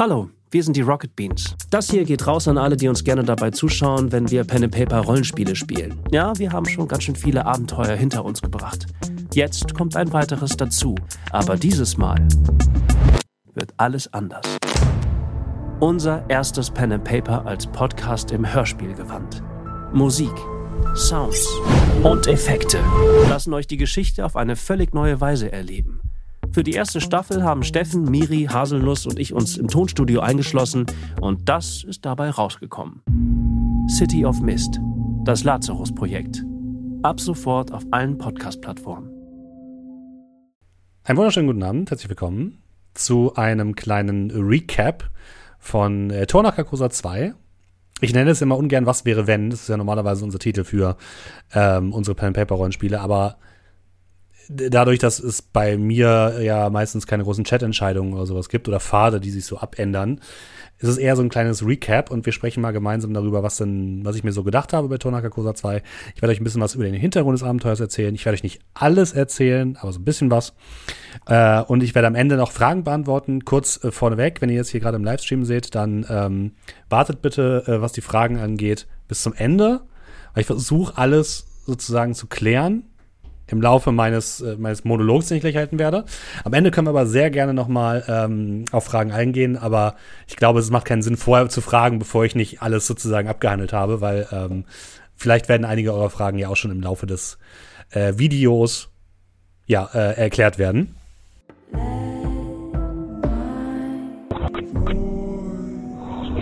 Hallo, wir sind die Rocket Beans. Das hier geht raus an alle, die uns gerne dabei zuschauen, wenn wir Pen and Paper Rollenspiele spielen. Ja, wir haben schon ganz schön viele Abenteuer hinter uns gebracht. Jetzt kommt ein weiteres dazu, aber dieses Mal wird alles anders. Unser erstes Pen and Paper als Podcast im Hörspielgewand. Musik, Sounds und Effekte lassen euch die Geschichte auf eine völlig neue Weise erleben. Für die erste Staffel haben Steffen, Miri, Haselnuss und ich uns im Tonstudio eingeschlossen und das ist dabei rausgekommen. City of Mist, das Lazarus-Projekt. Ab sofort auf allen Podcast-Plattformen. Einen wunderschönen guten Abend, herzlich willkommen zu einem kleinen Recap von äh, Tor nach Carcosa 2. Ich nenne es immer ungern Was wäre wenn, das ist ja normalerweise unser Titel für ähm, unsere Pen-Paper-Rollenspiele, aber dadurch, dass es bei mir ja meistens keine großen Chat-Entscheidungen oder sowas gibt oder Pfade, die sich so abändern, ist es eher so ein kleines Recap und wir sprechen mal gemeinsam darüber, was denn, was ich mir so gedacht habe bei Tonaka Kosa 2. Ich werde euch ein bisschen was über den Hintergrund des Abenteuers erzählen. Ich werde euch nicht alles erzählen, aber so ein bisschen was. Äh, und ich werde am Ende noch Fragen beantworten. Kurz äh, vorneweg, wenn ihr jetzt hier gerade im Livestream seht, dann ähm, wartet bitte, äh, was die Fragen angeht, bis zum Ende. Weil ich versuche alles sozusagen zu klären im Laufe meines, äh, meines Monologs, den ich gleich halten werde. Am Ende können wir aber sehr gerne nochmal ähm, auf Fragen eingehen, aber ich glaube, es macht keinen Sinn, vorher zu fragen, bevor ich nicht alles sozusagen abgehandelt habe, weil ähm, vielleicht werden einige eurer Fragen ja auch schon im Laufe des äh, Videos ja, äh, erklärt werden.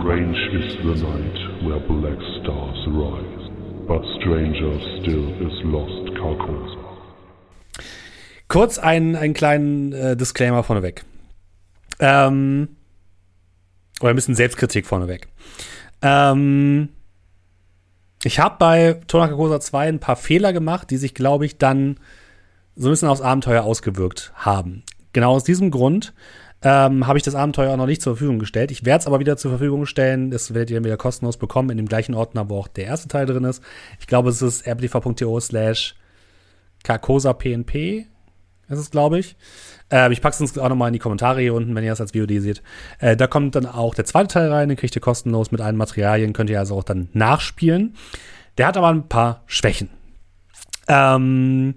Strange is the night where black stars rise, but stranger still is lost Carcosa. Kurz einen, einen kleinen äh, Disclaimer vorneweg. Ähm, oder ein bisschen Selbstkritik vorneweg. Ähm, ich habe bei Tonaka Kosa 2 ein paar Fehler gemacht, die sich, glaube ich, dann so ein bisschen aufs Abenteuer ausgewirkt haben. Genau aus diesem Grund ähm, habe ich das Abenteuer auch noch nicht zur Verfügung gestellt. Ich werde es aber wieder zur Verfügung stellen. Das werdet ihr wieder kostenlos bekommen in dem gleichen Ordner, wo auch der erste Teil drin ist. Ich glaube, es ist rptv.to slash Carcosa PNP ist es, glaube ich. Äh, ich packe es auch nochmal in die Kommentare hier unten, wenn ihr das als VOD seht. Äh, da kommt dann auch der zweite Teil rein, den kriegt ihr kostenlos mit allen Materialien, könnt ihr also auch dann nachspielen. Der hat aber ein paar Schwächen. Ähm,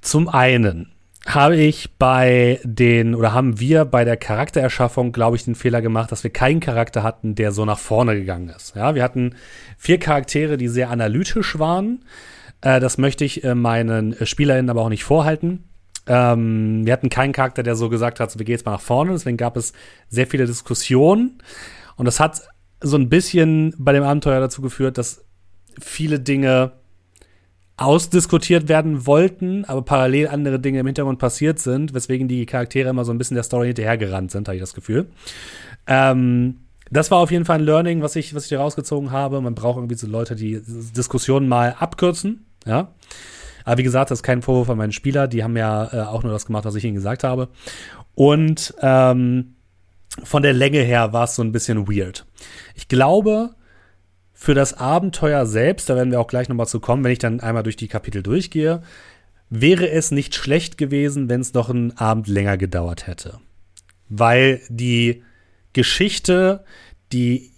zum einen habe ich bei den, oder haben wir bei der Charaktererschaffung, glaube ich, den Fehler gemacht, dass wir keinen Charakter hatten, der so nach vorne gegangen ist. Ja, wir hatten vier Charaktere, die sehr analytisch waren. Äh, das möchte ich äh, meinen SpielerInnen aber auch nicht vorhalten. Ähm, wir hatten keinen Charakter, der so gesagt hat, so, wir gehen jetzt mal nach vorne. Deswegen gab es sehr viele Diskussionen. Und das hat so ein bisschen bei dem Abenteuer dazu geführt, dass viele Dinge ausdiskutiert werden wollten, aber parallel andere Dinge im Hintergrund passiert sind, weswegen die Charaktere immer so ein bisschen der Story hinterhergerannt sind, habe ich das Gefühl. Ähm, das war auf jeden Fall ein Learning, was ich, was ich hier rausgezogen habe. Man braucht irgendwie so Leute, die Diskussionen mal abkürzen ja. Aber wie gesagt, das ist kein Vorwurf an meinen Spieler. Die haben ja äh, auch nur das gemacht, was ich ihnen gesagt habe. Und ähm, von der Länge her war es so ein bisschen weird. Ich glaube, für das Abenteuer selbst, da werden wir auch gleich nochmal zu kommen, wenn ich dann einmal durch die Kapitel durchgehe, wäre es nicht schlecht gewesen, wenn es noch einen Abend länger gedauert hätte. Weil die Geschichte, die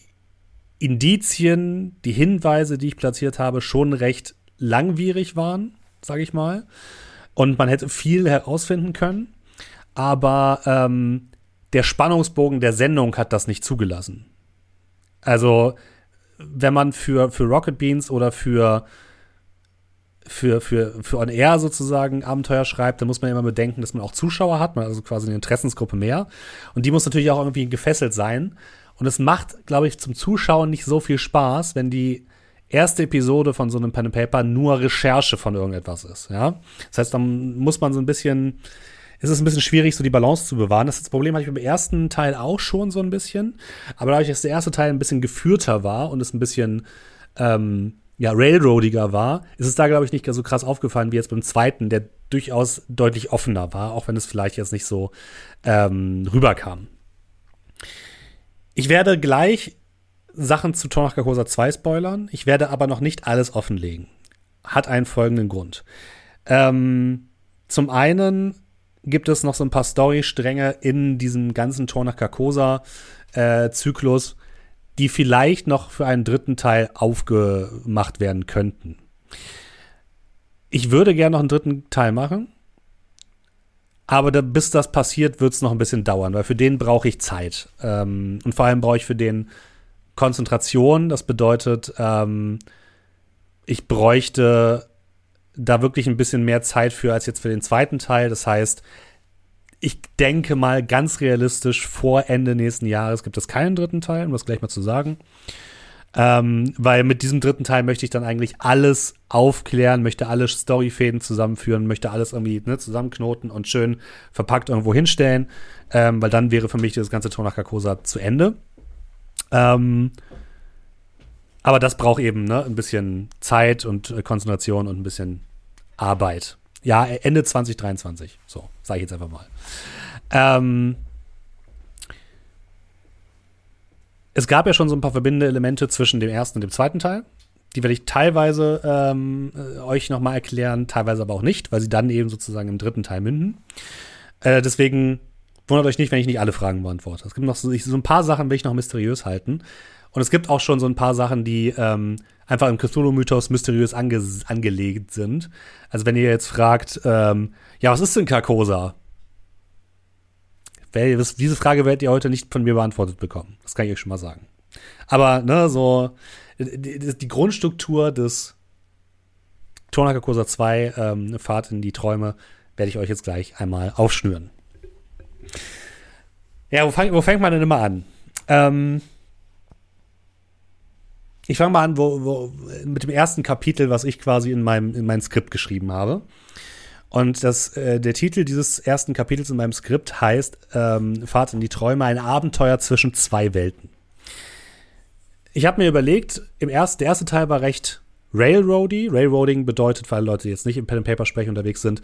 Indizien, die Hinweise, die ich platziert habe, schon recht langwierig waren, sage ich mal. Und man hätte viel herausfinden können. Aber ähm, der Spannungsbogen der Sendung hat das nicht zugelassen. Also, wenn man für, für Rocket Beans oder für, für, für, für On Air sozusagen Abenteuer schreibt, dann muss man immer bedenken, dass man auch Zuschauer hat, man also quasi eine Interessensgruppe mehr. Und die muss natürlich auch irgendwie gefesselt sein. Und es macht, glaube ich, zum Zuschauen nicht so viel Spaß, wenn die erste Episode von so einem Pen and Paper nur Recherche von irgendetwas ist, ja. Das heißt, dann muss man so ein bisschen, ist es ein bisschen schwierig, so die Balance zu bewahren. Das, das Problem hatte ich beim ersten Teil auch schon so ein bisschen. Aber dadurch, dass der erste Teil ein bisschen geführter war und es ein bisschen, ähm, ja, railroadiger war, ist es da, glaube ich, nicht so krass aufgefallen wie jetzt beim zweiten, der durchaus deutlich offener war, auch wenn es vielleicht jetzt nicht so ähm, rüberkam. Ich werde gleich Sachen zu Tor nach Carcosa 2 spoilern. Ich werde aber noch nicht alles offenlegen. Hat einen folgenden Grund. Ähm, zum einen gibt es noch so ein paar Storystränge in diesem ganzen Tor nach Carcosa-Zyklus, äh, die vielleicht noch für einen dritten Teil aufgemacht werden könnten. Ich würde gerne noch einen dritten Teil machen, aber da, bis das passiert, wird es noch ein bisschen dauern, weil für den brauche ich Zeit. Ähm, und vor allem brauche ich für den Konzentration. Das bedeutet, ähm, ich bräuchte da wirklich ein bisschen mehr Zeit für als jetzt für den zweiten Teil. Das heißt, ich denke mal ganz realistisch, vor Ende nächsten Jahres gibt es keinen dritten Teil, um das gleich mal zu sagen. Ähm, weil mit diesem dritten Teil möchte ich dann eigentlich alles aufklären, möchte alle Storyfäden zusammenführen, möchte alles irgendwie ne, zusammenknoten und schön verpackt irgendwo hinstellen, ähm, weil dann wäre für mich das ganze Tor nach Carcosa zu Ende. Ähm, aber das braucht eben ne, ein bisschen Zeit und äh, Konzentration und ein bisschen Arbeit. Ja, Ende 2023. So, sage ich jetzt einfach mal. Ähm, es gab ja schon so ein paar verbindende Elemente zwischen dem ersten und dem zweiten Teil. Die werde ich teilweise ähm, äh, euch nochmal erklären, teilweise aber auch nicht, weil sie dann eben sozusagen im dritten Teil münden. Äh, deswegen wundert euch nicht, wenn ich nicht alle Fragen beantworte. Es gibt noch so, so ein paar Sachen, will ich noch mysteriös halten. Und es gibt auch schon so ein paar Sachen, die ähm, einfach im Cthulhu-Mythos mysteriös ange angelegt sind. Also wenn ihr jetzt fragt, ähm, ja, was ist denn Carcosa? Diese Frage werdet ihr heute nicht von mir beantwortet bekommen. Das kann ich euch schon mal sagen. Aber, ne, so, die, die Grundstruktur des Torna Carcosa 2, ähm, Fahrt in die Träume, werde ich euch jetzt gleich einmal aufschnüren. Ja, wo, fang, wo fängt man denn immer an? Ähm, ich fange mal an wo, wo, mit dem ersten Kapitel, was ich quasi in meinem in mein Skript geschrieben habe. Und das, äh, der Titel dieses ersten Kapitels in meinem Skript heißt ähm, Fahrt in die Träume, ein Abenteuer zwischen zwei Welten. Ich habe mir überlegt, im ersten, der erste Teil war recht Railroady. Railroading bedeutet, weil Leute jetzt nicht im Pen and Paper sprechen unterwegs sind,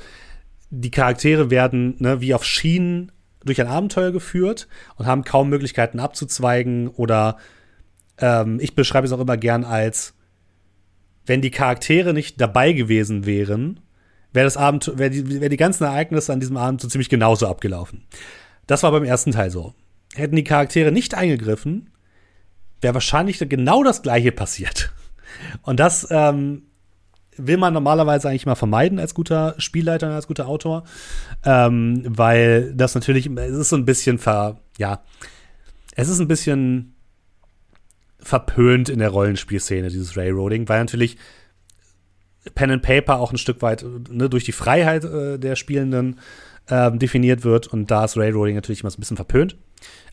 die Charaktere werden ne, wie auf Schienen durch ein Abenteuer geführt und haben kaum Möglichkeiten abzuzweigen oder ähm, ich beschreibe es auch immer gern als, wenn die Charaktere nicht dabei gewesen wären, wäre das Abend, wäre die, wär die ganzen Ereignisse an diesem Abend so ziemlich genauso abgelaufen. Das war beim ersten Teil so. Hätten die Charaktere nicht eingegriffen, wäre wahrscheinlich genau das Gleiche passiert. Und das ähm, will man normalerweise eigentlich mal vermeiden als guter Spielleiter, als guter Autor, ähm, weil das natürlich, es ist so ein bisschen ver, ja, es ist ein bisschen verpönt in der Rollenspielszene, dieses Railroading, weil natürlich Pen and Paper auch ein Stück weit ne, durch die Freiheit äh, der Spielenden äh, definiert wird und da ist Railroading natürlich immer so ein bisschen verpönt.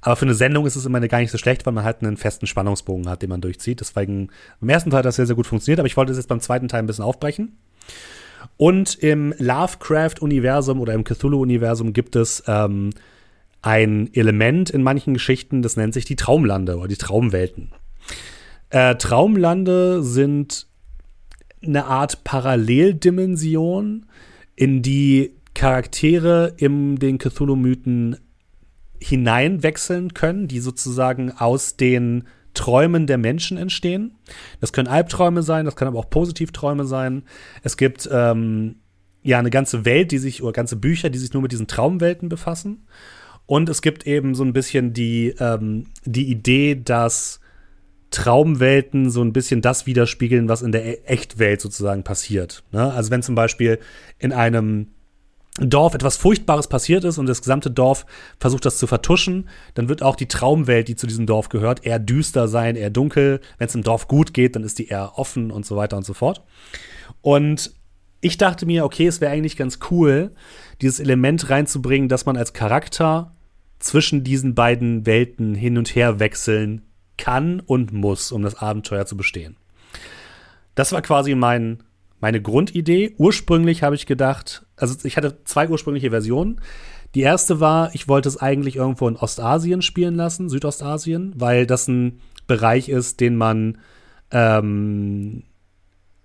Aber für eine Sendung ist es immer gar nicht so schlecht, weil man halt einen festen Spannungsbogen hat, den man durchzieht. Deswegen im ersten Teil hat das sehr, sehr gut funktioniert, aber ich wollte es jetzt beim zweiten Teil ein bisschen aufbrechen. Und im Lovecraft-Universum oder im Cthulhu-Universum gibt es ähm, ein Element in manchen Geschichten, das nennt sich die Traumlande oder die Traumwelten. Äh, Traumlande sind eine Art Paralleldimension, in die Charaktere in den Cthulhu-Mythen hineinwechseln können, die sozusagen aus den Träumen der Menschen entstehen. Das können Albträume sein, das können aber auch Positivträume sein. Es gibt ähm, ja eine ganze Welt, die sich, oder ganze Bücher, die sich nur mit diesen Traumwelten befassen. Und es gibt eben so ein bisschen die, ähm, die Idee, dass Traumwelten so ein bisschen das widerspiegeln, was in der e-, Echtwelt sozusagen passiert. Ne? Also wenn zum Beispiel in einem Dorf etwas Furchtbares passiert ist und das gesamte Dorf versucht das zu vertuschen, dann wird auch die Traumwelt, die zu diesem Dorf gehört, eher düster sein, eher dunkel. Wenn es im Dorf gut geht, dann ist die eher offen und so weiter und so fort. Und ich dachte mir, okay, es wäre eigentlich ganz cool, dieses Element reinzubringen, dass man als Charakter zwischen diesen beiden Welten hin und her wechseln kann und muss, um das Abenteuer zu bestehen. Das war quasi mein, meine Grundidee. Ursprünglich habe ich gedacht, also ich hatte zwei ursprüngliche Versionen. Die erste war, ich wollte es eigentlich irgendwo in Ostasien spielen lassen, Südostasien, weil das ein Bereich ist, den man ähm,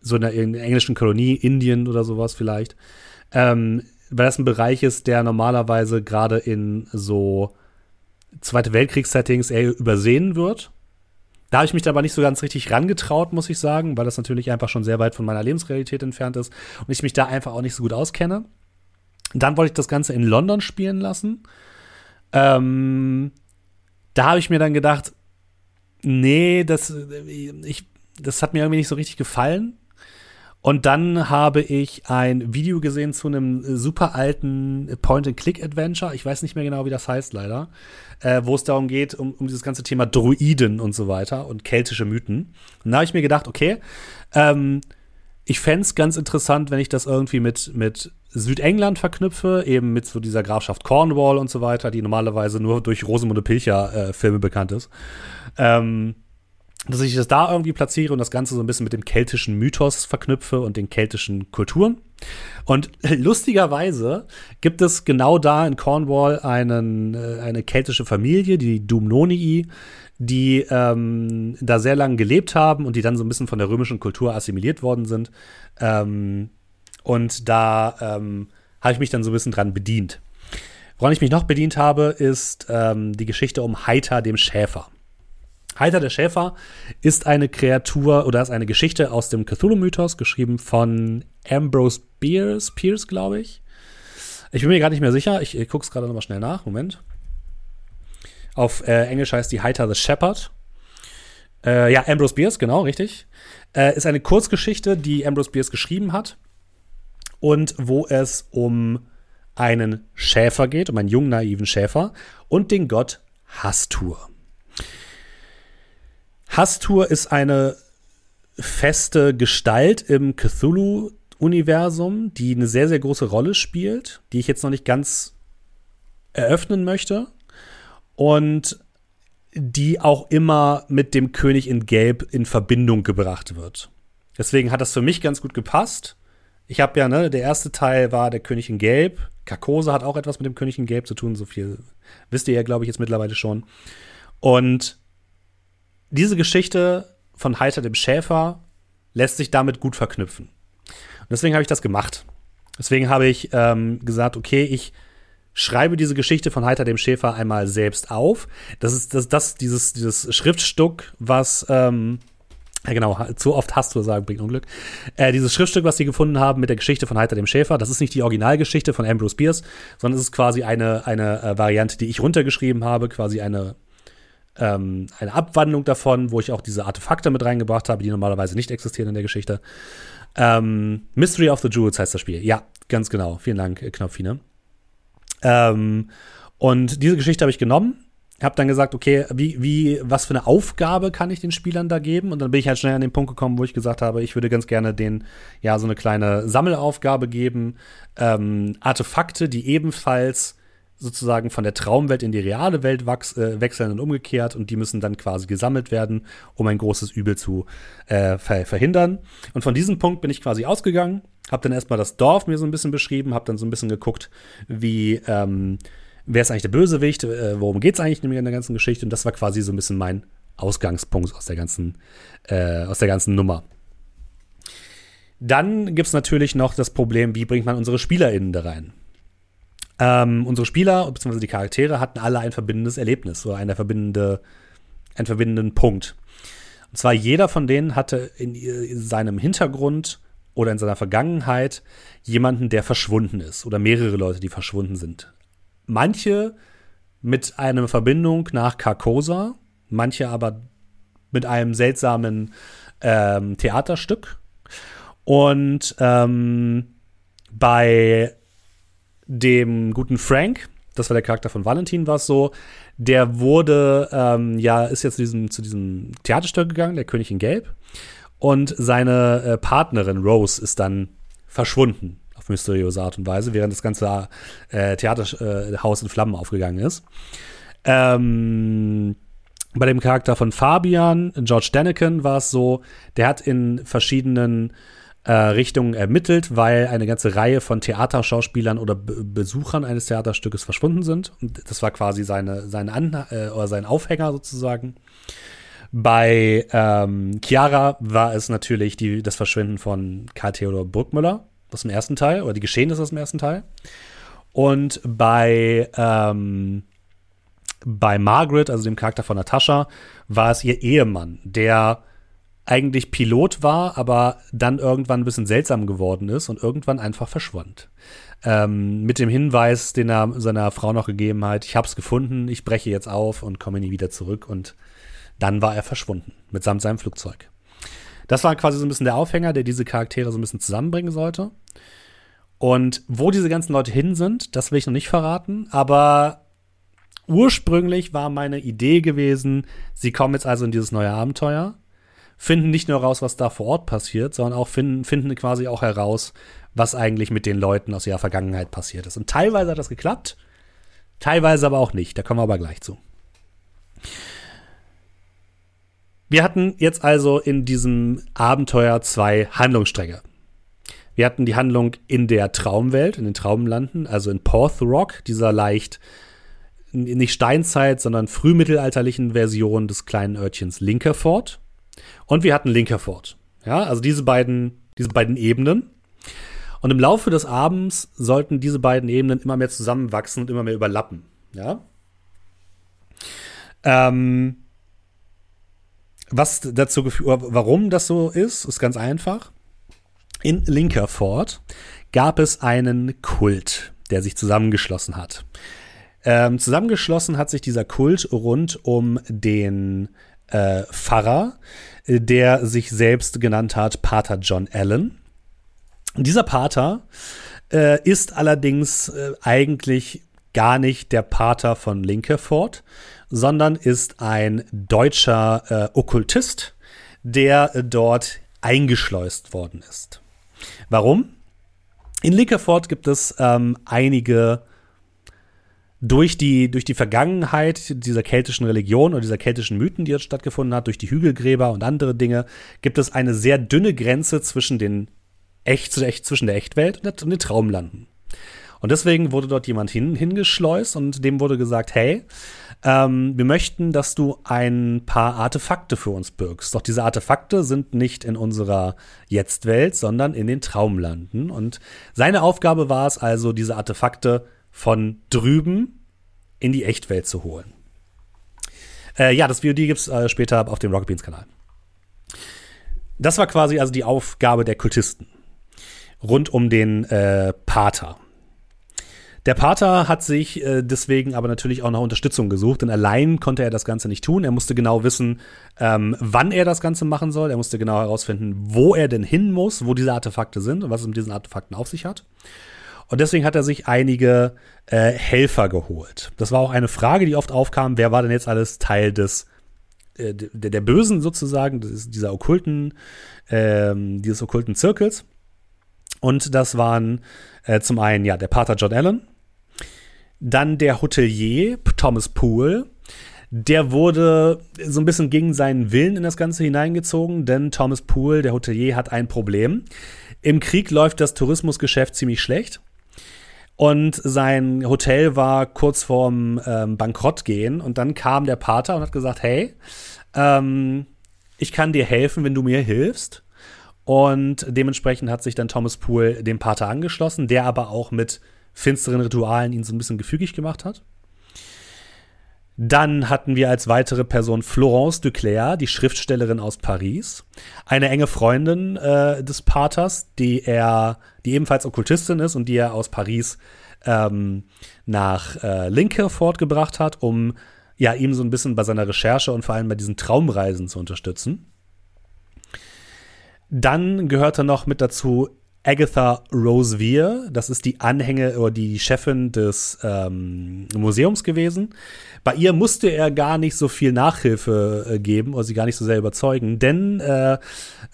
so in der, in der englischen Kolonie, Indien oder sowas vielleicht, ähm, weil das ein Bereich ist, der normalerweise gerade in so Zweite Weltkriegssettings eher übersehen wird. Da habe ich mich aber nicht so ganz richtig rangetraut, muss ich sagen, weil das natürlich einfach schon sehr weit von meiner Lebensrealität entfernt ist und ich mich da einfach auch nicht so gut auskenne. Dann wollte ich das Ganze in London spielen lassen. Ähm, da habe ich mir dann gedacht, nee, das, ich, das hat mir irgendwie nicht so richtig gefallen. Und dann habe ich ein Video gesehen zu einem super alten Point-and-Click-Adventure. Ich weiß nicht mehr genau, wie das heißt, leider. Äh, wo es darum geht, um, um dieses ganze Thema Druiden und so weiter und keltische Mythen. Und da habe ich mir gedacht, okay, ähm, ich fände es ganz interessant, wenn ich das irgendwie mit, mit Südengland verknüpfe, eben mit so dieser Grafschaft Cornwall und so weiter, die normalerweise nur durch Rosamunde Pilcher-Filme äh, bekannt ist. Ähm, dass ich das da irgendwie platziere und das Ganze so ein bisschen mit dem keltischen Mythos verknüpfe und den keltischen Kulturen. Und lustigerweise gibt es genau da in Cornwall einen, äh, eine keltische Familie, die Dumnonii, die ähm, da sehr lange gelebt haben und die dann so ein bisschen von der römischen Kultur assimiliert worden sind. Ähm, und da ähm, habe ich mich dann so ein bisschen dran bedient. Woran ich mich noch bedient habe, ist ähm, die Geschichte um Heiter, dem Schäfer. Heiter der Schäfer ist eine Kreatur oder ist eine Geschichte aus dem Cthulhu-Mythos, geschrieben von Ambrose Pierce, Pierce glaube ich. Ich bin mir gar nicht mehr sicher. Ich, ich gucke es gerade nochmal schnell nach. Moment. Auf äh, Englisch heißt die Heiter the Shepherd. Äh, ja, Ambrose Bierce, genau, richtig. Äh, ist eine Kurzgeschichte, die Ambrose Bierce geschrieben hat. Und wo es um einen Schäfer geht, um einen jungen, naiven Schäfer und den Gott Hastur. Hastur ist eine feste Gestalt im Cthulhu-Universum, die eine sehr, sehr große Rolle spielt, die ich jetzt noch nicht ganz eröffnen möchte. Und die auch immer mit dem König in Gelb in Verbindung gebracht wird. Deswegen hat das für mich ganz gut gepasst. Ich habe ja, ne, der erste Teil war der König in Gelb. Karkose hat auch etwas mit dem König in Gelb zu tun, so viel wisst ihr ja, glaube ich, jetzt mittlerweile schon. Und diese Geschichte von Heiter dem Schäfer lässt sich damit gut verknüpfen. Und deswegen habe ich das gemacht. Deswegen habe ich ähm, gesagt, okay, ich schreibe diese Geschichte von Heiter dem Schäfer einmal selbst auf. Das ist das, das dieses, dieses Schriftstück, was ähm, ja, genau, zu oft hast du sagen, bringt Unglück. Äh, dieses Schriftstück, was sie gefunden haben mit der Geschichte von Heiter dem Schäfer, das ist nicht die Originalgeschichte von Ambrose Bierce, sondern es ist quasi eine, eine äh, Variante, die ich runtergeschrieben habe, quasi eine ähm, eine Abwandlung davon, wo ich auch diese Artefakte mit reingebracht habe, die normalerweise nicht existieren in der Geschichte. Ähm, Mystery of the Jewels heißt das Spiel. Ja, ganz genau. Vielen Dank, äh, Knopfine. Ähm, und diese Geschichte habe ich genommen, habe dann gesagt, okay, wie, wie, was für eine Aufgabe kann ich den Spielern da geben? Und dann bin ich halt schnell an den Punkt gekommen, wo ich gesagt habe, ich würde ganz gerne denen ja so eine kleine Sammelaufgabe geben, ähm, Artefakte, die ebenfalls sozusagen von der Traumwelt in die reale Welt äh, wechseln und umgekehrt und die müssen dann quasi gesammelt werden, um ein großes Übel zu äh, ver verhindern. Und von diesem Punkt bin ich quasi ausgegangen, habe dann erstmal das Dorf mir so ein bisschen beschrieben, habe dann so ein bisschen geguckt, wie ähm, wer ist eigentlich der Bösewicht, äh, worum geht es eigentlich in der ganzen Geschichte und das war quasi so ein bisschen mein Ausgangspunkt aus der ganzen, äh, aus der ganzen Nummer. Dann gibt es natürlich noch das Problem, wie bringt man unsere SpielerInnen da rein? Ähm, unsere Spieler bzw. die Charaktere hatten alle ein verbindendes Erlebnis oder eine verbindende, einen verbindenden Punkt. Und zwar jeder von denen hatte in, in seinem Hintergrund oder in seiner Vergangenheit jemanden, der verschwunden ist oder mehrere Leute, die verschwunden sind. Manche mit einer Verbindung nach Carcosa, manche aber mit einem seltsamen ähm, Theaterstück. Und ähm, bei dem guten Frank, das war der Charakter von Valentin, war es so, der wurde, ähm, ja, ist jetzt zu diesem, zu diesem Theaterstück gegangen, der König in Gelb. Und seine äh, Partnerin Rose ist dann verschwunden auf mysteriöse Art und Weise, während das ganze äh, Theaterhaus äh, in Flammen aufgegangen ist. Ähm, bei dem Charakter von Fabian, George Daniken, war es so, der hat in verschiedenen äh, Richtungen ermittelt, weil eine ganze Reihe von Theaterschauspielern oder Be Besuchern eines Theaterstückes verschwunden sind. Und das war quasi seine, seine An äh, oder sein Aufhänger sozusagen. Bei ähm, Chiara war es natürlich die, das Verschwinden von Karl Theodor Burgmüller aus dem ersten Teil, oder die Geschehnisse aus dem ersten Teil. Und bei, ähm, bei Margaret, also dem Charakter von Natascha, war es ihr Ehemann, der eigentlich Pilot war, aber dann irgendwann ein bisschen seltsam geworden ist und irgendwann einfach verschwand. ähm, mit dem Hinweis, den er seiner Frau noch gegeben hat, ich habe es gefunden, ich breche jetzt auf und komme nie wieder zurück. Und dann war er verschwunden, mitsamt seinem Flugzeug. Das war quasi so ein bisschen der Aufhänger, der diese Charaktere so ein bisschen zusammenbringen sollte. Und wo diese ganzen Leute hin sind, das will ich noch nicht verraten, aber ursprünglich war meine Idee gewesen, sie kommen jetzt also in dieses neue Abenteuer, finden nicht nur raus, was da vor Ort passiert, sondern auch finden, finden quasi auch heraus, was eigentlich mit den Leuten aus ihrer Vergangenheit passiert ist. Und teilweise hat das geklappt, teilweise aber auch nicht. Da kommen wir aber gleich zu. Wir hatten jetzt also in diesem Abenteuer zwei Handlungsstränge. Wir hatten die Handlung in der Traumwelt, in den Traumlanden, also in Porthrock, dieser leicht nicht Steinzeit, sondern frühmittelalterlichen Version des kleinen Örtchens Linkerford. Und wir hatten Linkerford. Ja, also diese beiden, diese beiden Ebenen. Und im Laufe des Abends sollten diese beiden Ebenen immer mehr zusammenwachsen und immer mehr überlappen. Ja. Ähm, was dazu geführt, warum das so ist, ist ganz einfach. In Linkerford gab es einen Kult, der sich zusammengeschlossen hat. Ähm, zusammengeschlossen hat sich dieser Kult rund um den äh, Pfarrer, der sich selbst genannt hat Pater John Allen. Dieser Pater äh, ist allerdings äh, eigentlich gar nicht der Pater von Linkerford, sondern ist ein deutscher äh, Okkultist, der äh, dort eingeschleust worden ist. Warum? In Linkerford gibt es ähm, einige durch die, durch die Vergangenheit dieser keltischen Religion oder dieser keltischen Mythen, die dort stattgefunden hat, durch die Hügelgräber und andere Dinge, gibt es eine sehr dünne Grenze zwischen den Echt, zwischen der Echtwelt und den Traumlanden. Und deswegen wurde dort jemand hin, hingeschleust und dem wurde gesagt, hey, ähm, wir möchten, dass du ein paar Artefakte für uns birgst. Doch diese Artefakte sind nicht in unserer Jetztwelt, sondern in den Traumlanden. Und seine Aufgabe war es also, diese Artefakte von drüben in die Echtwelt zu holen. Äh, ja, das VOD gibt es äh, später auf dem Rocket Beans Kanal. Das war quasi also die Aufgabe der Kultisten rund um den äh, Pater. Der Pater hat sich äh, deswegen aber natürlich auch noch Unterstützung gesucht, denn allein konnte er das Ganze nicht tun. Er musste genau wissen, ähm, wann er das Ganze machen soll. Er musste genau herausfinden, wo er denn hin muss, wo diese Artefakte sind und was es mit diesen Artefakten auf sich hat. Und deswegen hat er sich einige äh, Helfer geholt. Das war auch eine Frage, die oft aufkam, wer war denn jetzt alles Teil des äh, der, der Bösen sozusagen, dieser okkulten, ähm, dieses okkulten Zirkels. Und das waren äh, zum einen ja der Pater John Allen, dann der Hotelier Thomas Poole. Der wurde so ein bisschen gegen seinen Willen in das Ganze hineingezogen, denn Thomas Poole, der Hotelier, hat ein Problem. Im Krieg läuft das Tourismusgeschäft ziemlich schlecht. Und sein Hotel war kurz vorm ähm, Bankrott gehen. Und dann kam der Pater und hat gesagt: Hey, ähm, ich kann dir helfen, wenn du mir hilfst. Und dementsprechend hat sich dann Thomas Poole dem Pater angeschlossen, der aber auch mit finsteren Ritualen ihn so ein bisschen gefügig gemacht hat. Dann hatten wir als weitere Person Florence Duclair, die Schriftstellerin aus Paris, eine enge Freundin äh, des Paters, die er, die ebenfalls Okkultistin ist und die er aus Paris ähm, nach äh, Linke fortgebracht hat, um ja ihm so ein bisschen bei seiner Recherche und vor allem bei diesen Traumreisen zu unterstützen. Dann gehörte noch mit dazu Agatha Rosevear, das ist die Anhänge oder die Chefin des ähm, Museums gewesen. Bei ihr musste er gar nicht so viel Nachhilfe äh, geben oder sie gar nicht so sehr überzeugen, denn äh,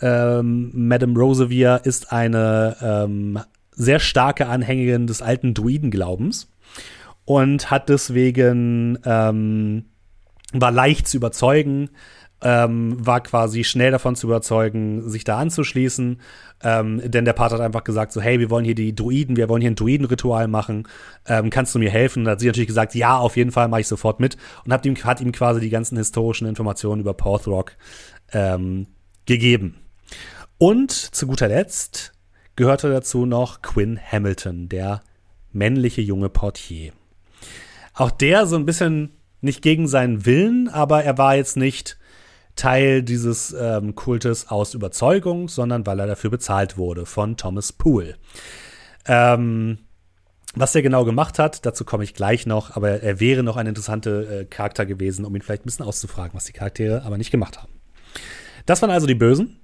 ähm, Madame Rosevear ist eine ähm, sehr starke Anhängerin des alten Druidenglaubens und hat deswegen ähm, war leicht zu überzeugen, ähm, war quasi schnell davon zu überzeugen, sich da anzuschließen. Ähm, denn der Pater hat einfach gesagt: so, hey, wir wollen hier die Druiden, wir wollen hier ein Druidenritual machen. Ähm, kannst du mir helfen? Und da hat sie natürlich gesagt, ja, auf jeden Fall mache ich sofort mit. Und hat ihm, hat ihm quasi die ganzen historischen Informationen über Porthrock ähm, gegeben. Und zu guter Letzt gehörte dazu noch Quinn Hamilton, der männliche junge Portier. Auch der so ein bisschen nicht gegen seinen Willen, aber er war jetzt nicht Teil dieses ähm, Kultes aus Überzeugung, sondern weil er dafür bezahlt wurde von Thomas Poole. Ähm, Was er genau gemacht hat, dazu komme ich gleich noch, aber er wäre noch ein interessanter äh, Charakter gewesen, um ihn vielleicht ein bisschen auszufragen, was die Charaktere aber nicht gemacht haben. Das waren also die Bösen.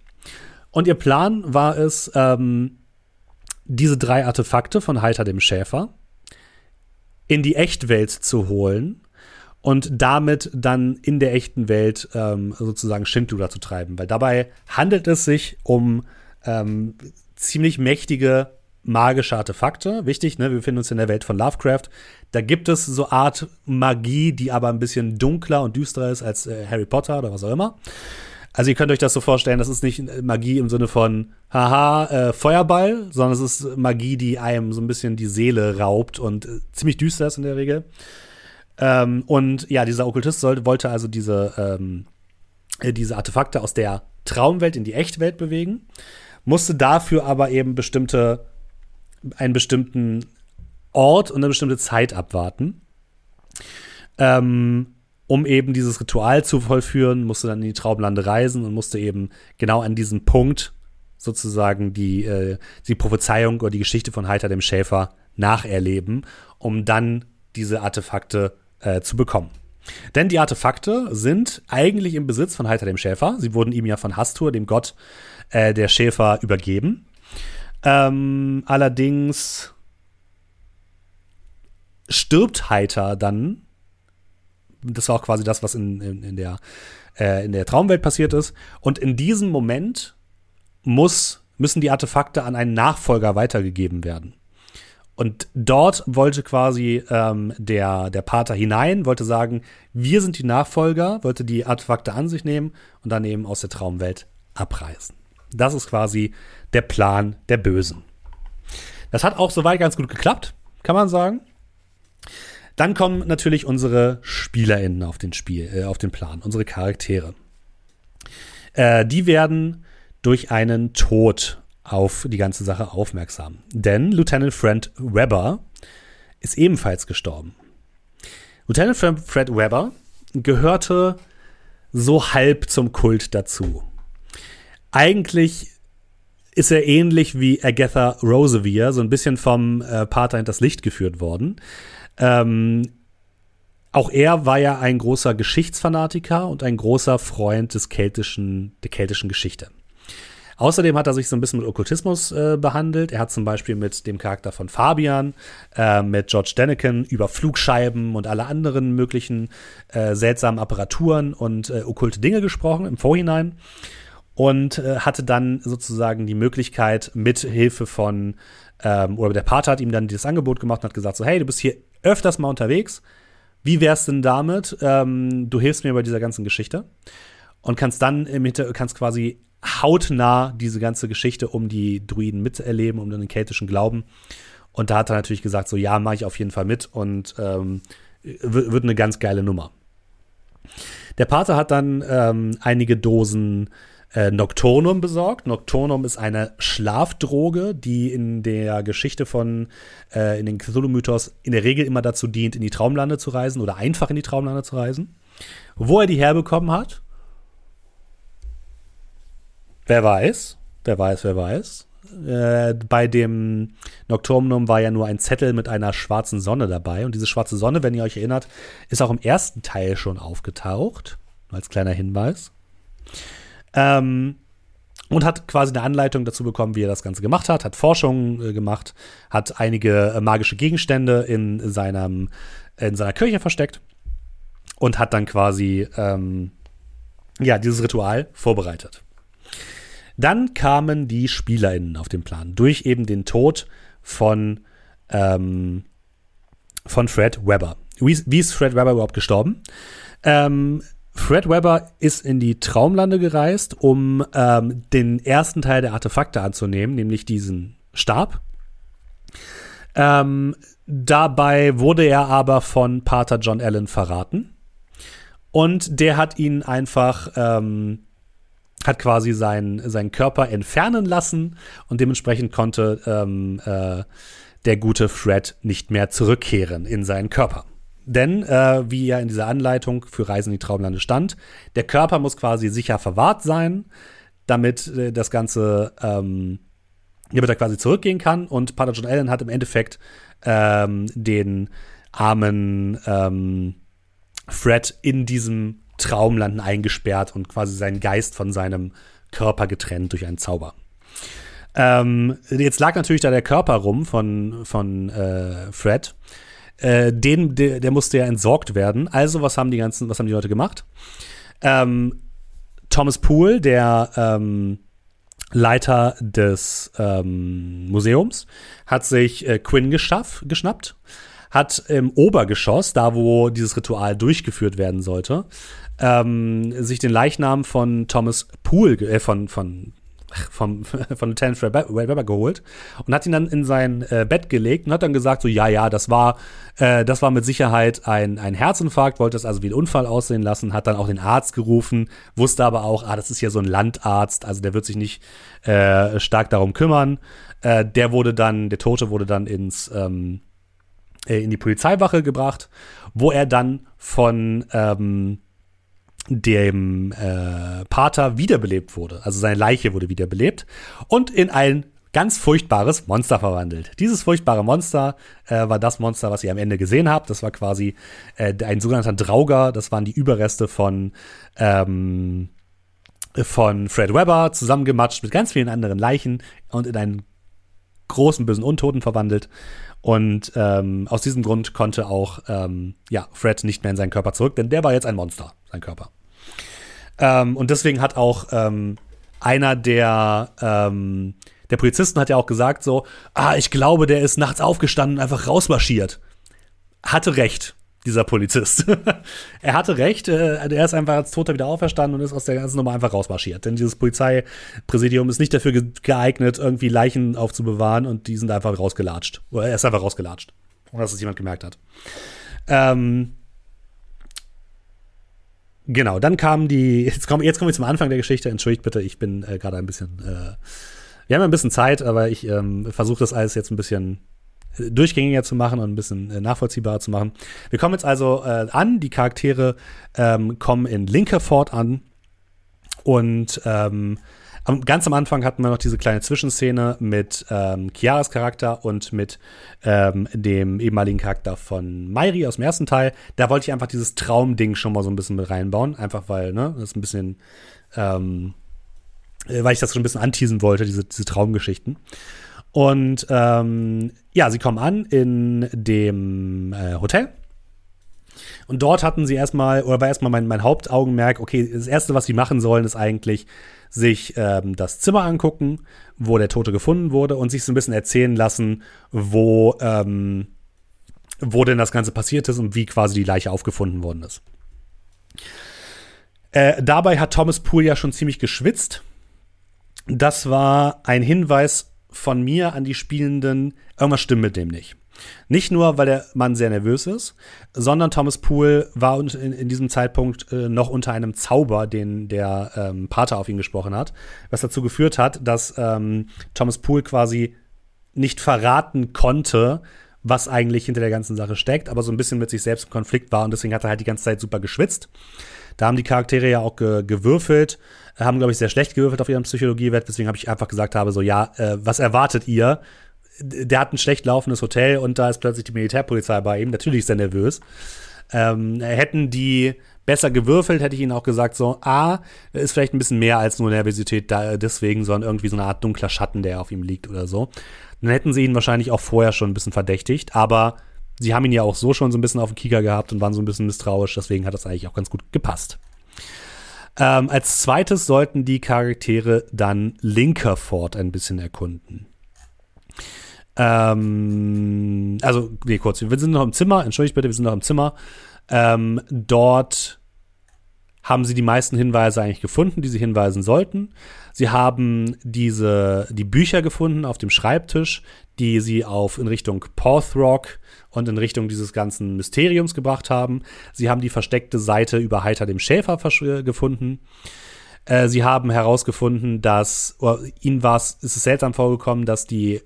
Und ihr Plan war es, ähm, diese drei Artefakte von Heiter dem Schäfer in die Echtwelt zu holen und damit dann in der echten Welt ähm, sozusagen Schindluder zu treiben. Weil dabei handelt es sich um ähm, ziemlich mächtige magische Artefakte. Wichtig, ne? wir befinden uns in der Welt von Lovecraft. Da gibt es so Art Magie, die aber ein bisschen dunkler und düsterer ist als äh, Harry Potter oder was auch immer. Also ihr könnt euch das so vorstellen, das ist nicht Magie im Sinne von haha, äh, Feuerball, sondern es ist Magie, die einem so ein bisschen die Seele raubt und äh, ziemlich düster ist in der Regel. Ähm, und ja, dieser Okkultist sollte, wollte also diese, ähm, äh, diese Artefakte aus der Traumwelt in die Echtwelt bewegen, musste dafür aber eben bestimmte, einen bestimmten Ort und eine bestimmte Zeit abwarten. Ähm, um eben dieses Ritual zu vollführen, musste dann in die Traumlande reisen und musste eben genau an diesem Punkt sozusagen die, äh, die Prophezeiung oder die Geschichte von Heiter dem Schäfer nacherleben, um dann diese Artefakte äh, zu bekommen. Denn die Artefakte sind eigentlich im Besitz von Heiter dem Schäfer. Sie wurden ihm ja von Hastur, dem Gott äh, der Schäfer, übergeben. Ähm, allerdings stirbt Heiter dann. Das war auch quasi das, was in, in, in der, äh, in der Traumwelt passiert ist. Und in diesem Moment muss, müssen die Artefakte an einen Nachfolger weitergegeben werden. Und dort wollte quasi ähm, der, der Pater hinein, wollte sagen, wir sind die Nachfolger, wollte die Artefakte an sich nehmen und dann eben aus der Traumwelt abreisen. Das ist quasi der Plan der Bösen. Das hat auch soweit ganz gut geklappt, kann man sagen. Dann kommen natürlich unsere SpielerInnen auf den Spiel, äh, auf den Plan, unsere Charaktere. Äh, die werden durch einen Tod auf die ganze Sache aufmerksam. Denn Lieutenant Fred Webber ist ebenfalls gestorben. Lieutenant Fred Webber gehörte so halb zum Kult dazu. Eigentlich ist er ähnlich wie Agatha Rosevier, so ein bisschen vom äh, Pater hinters Licht geführt worden. Ähm, auch er war ja ein großer Geschichtsfanatiker und ein großer Freund des keltischen, der keltischen Geschichte. Außerdem hat er sich so ein bisschen mit Okkultismus äh, behandelt. Er hat zum Beispiel mit dem Charakter von Fabian, äh, mit George Daniken über Flugscheiben und alle anderen möglichen äh, seltsamen Apparaturen und äh, okkulte Dinge gesprochen im Vorhinein und äh, hatte dann sozusagen die Möglichkeit mit Hilfe von ähm, oder der Pater hat ihm dann dieses Angebot gemacht und hat gesagt so hey du bist hier öfters mal unterwegs wie wär's denn damit ähm, du hilfst mir bei dieser ganzen Geschichte und kannst dann im Hinter kannst quasi hautnah diese ganze Geschichte um die Druiden miterleben, um den keltischen Glauben. Und da hat er natürlich gesagt, so ja, mache ich auf jeden Fall mit und ähm, wird eine ganz geile Nummer. Der Pater hat dann ähm, einige Dosen äh, Nocturnum besorgt. Nocturnum ist eine Schlafdroge, die in der Geschichte von, äh, in den Cthulhu-Mythos in der Regel immer dazu dient, in die Traumlande zu reisen oder einfach in die Traumlande zu reisen. Wo er die herbekommen hat, Wer weiß, wer weiß, wer weiß. Äh, bei dem Nocturnum war ja nur ein Zettel mit einer schwarzen Sonne dabei. Und diese schwarze Sonne, wenn ihr euch erinnert, ist auch im ersten Teil schon aufgetaucht. Als kleiner Hinweis. Ähm, und hat quasi eine Anleitung dazu bekommen, wie er das Ganze gemacht hat, hat Forschungen äh, gemacht, hat einige äh, magische Gegenstände in, seinem, in seiner Kirche versteckt und hat dann quasi ähm, ja, dieses Ritual vorbereitet. Dann kamen die SpielerInnen auf den Plan durch eben den Tod von, ähm, von Fred Webber. Wie, wie, ist Fred Webber überhaupt gestorben? Ähm, Fred Webber ist in die Traumlande gereist, um ähm, den ersten Teil der Artefakte anzunehmen, nämlich diesen Stab. Ähm, dabei wurde er aber von Pater John Allen verraten. Und der hat ihn einfach ähm, hat quasi seinen, seinen Körper entfernen lassen und dementsprechend konnte ähm, äh, der gute Fred nicht mehr zurückkehren in seinen Körper. Denn, äh, wie ja in dieser Anleitung für Reisen in die Traumlande stand, der Körper muss quasi sicher verwahrt sein, damit äh, das Ganze ähm, damit er quasi zurückgehen kann. Und Pater John Allen hat im Endeffekt ähm, den armen ähm, Fred in diesem Traumlanden eingesperrt und quasi seinen Geist von seinem Körper getrennt durch einen Zauber. Ähm, jetzt lag natürlich da der Körper rum von, von äh, Fred. Äh, den, der, der, musste ja entsorgt werden. Also, was haben die ganzen, was haben die Leute gemacht? Ähm, Thomas Poole, der ähm, Leiter des ähm, Museums, hat sich äh, Quinn geschaff, geschnappt, hat im Obergeschoss, da wo dieses Ritual durchgeführt werden sollte, ähm, sich den Leichnam von Thomas Poole, äh, von, von vom, von Lieutenant Fred Webber geholt und hat ihn dann in sein äh, Bett gelegt und hat dann gesagt, so, ja, ja, das war, äh, das war mit Sicherheit ein, ein Herzinfarkt, wollte es also wie ein Unfall aussehen lassen, hat dann auch den Arzt gerufen, wusste aber auch, ah, das ist ja so ein Landarzt, also der wird sich nicht äh, stark darum kümmern. Äh, der wurde dann, der Tote wurde dann ins, ähm, äh, in die Polizeiwache gebracht, wo er dann von, ähm, dem äh, Pater wiederbelebt wurde. Also seine Leiche wurde wiederbelebt und in ein ganz furchtbares Monster verwandelt. Dieses furchtbare Monster äh, war das Monster, was ihr am Ende gesehen habt. Das war quasi äh, ein sogenannter Drauger. Das waren die Überreste von ähm, von Fred Webber zusammengematscht mit ganz vielen anderen Leichen und in einen großen bösen Untoten verwandelt. Und ähm, aus diesem Grund konnte auch ähm, ja, Fred nicht mehr in seinen Körper zurück, denn der war jetzt ein Monster, sein Körper. Ähm, und deswegen hat auch ähm, einer der, ähm, der Polizisten hat ja auch gesagt so, ah, ich glaube, der ist nachts aufgestanden und einfach rausmarschiert. Hatte recht, dieser Polizist. er hatte recht, äh, er ist einfach als Toter wieder auferstanden und ist aus der ganzen Nummer einfach rausmarschiert. Denn dieses Polizeipräsidium ist nicht dafür geeignet, irgendwie Leichen aufzubewahren und die sind einfach rausgelatscht. Oder er ist einfach rausgelatscht. Ohne dass es jemand gemerkt hat. Ähm, Genau, dann kamen die, jetzt kommen, jetzt kommen wir zum Anfang der Geschichte. Entschuldigt bitte, ich bin äh, gerade ein bisschen, äh, wir haben ein bisschen Zeit, aber ich ähm, versuche das alles jetzt ein bisschen äh, durchgängiger zu machen und ein bisschen äh, nachvollziehbarer zu machen. Wir kommen jetzt also äh, an, die Charaktere ähm, kommen in Linkerford an und ähm, ganz am Anfang hatten wir noch diese kleine Zwischenszene mit ähm, Chiaras Charakter und mit ähm, dem ehemaligen Charakter von Mairi aus dem ersten Teil. Da wollte ich einfach dieses Traumding schon mal so ein bisschen mit reinbauen. Einfach weil, ne, das ist ein bisschen, ähm, äh, weil ich das schon ein bisschen anteasen wollte, diese, diese Traumgeschichten. Und ähm, ja, sie kommen an in dem äh, Hotel. Und dort hatten sie erstmal, oder war erstmal mein, mein Hauptaugenmerk, okay, das Erste, was sie machen sollen, ist eigentlich sich ähm, das Zimmer angucken, wo der Tote gefunden wurde und sich so ein bisschen erzählen lassen, wo, ähm, wo denn das Ganze passiert ist und wie quasi die Leiche aufgefunden worden ist. Äh, dabei hat Thomas Poole ja schon ziemlich geschwitzt. Das war ein Hinweis von mir an die Spielenden, irgendwas stimmt mit dem nicht. Nicht nur, weil der Mann sehr nervös ist, sondern Thomas Poole war in, in diesem Zeitpunkt äh, noch unter einem Zauber, den der ähm, Pater auf ihn gesprochen hat, was dazu geführt hat, dass ähm, Thomas Poole quasi nicht verraten konnte, was eigentlich hinter der ganzen Sache steckt, aber so ein bisschen mit sich selbst im Konflikt war und deswegen hat er halt die ganze Zeit super geschwitzt. Da haben die Charaktere ja auch ge gewürfelt, haben, glaube ich, sehr schlecht gewürfelt auf ihren Psychologiewert, deswegen habe ich einfach gesagt habe, so, ja, äh, was erwartet ihr? Der hat ein schlecht laufendes Hotel und da ist plötzlich die Militärpolizei bei ihm. Natürlich ist er nervös. Ähm, hätten die besser gewürfelt, hätte ich ihnen auch gesagt, so, A, ist vielleicht ein bisschen mehr als nur Nervosität da, deswegen, sondern irgendwie so eine Art dunkler Schatten, der auf ihm liegt oder so. Dann hätten sie ihn wahrscheinlich auch vorher schon ein bisschen verdächtigt, aber sie haben ihn ja auch so schon so ein bisschen auf den Kieker gehabt und waren so ein bisschen misstrauisch, deswegen hat das eigentlich auch ganz gut gepasst. Ähm, als zweites sollten die Charaktere dann Linkerford ein bisschen erkunden. Ähm, also, nee, kurz. Wir sind noch im Zimmer. Entschuldigt bitte, wir sind noch im Zimmer. Ähm, dort haben sie die meisten Hinweise eigentlich gefunden, die sie hinweisen sollten. Sie haben diese, die Bücher gefunden auf dem Schreibtisch, die sie auf in Richtung Porthrock und in Richtung dieses ganzen Mysteriums gebracht haben. Sie haben die versteckte Seite über Heiter dem Schäfer gefunden. Äh, sie haben herausgefunden, dass, ihnen war es, ist seltsam vorgekommen, dass die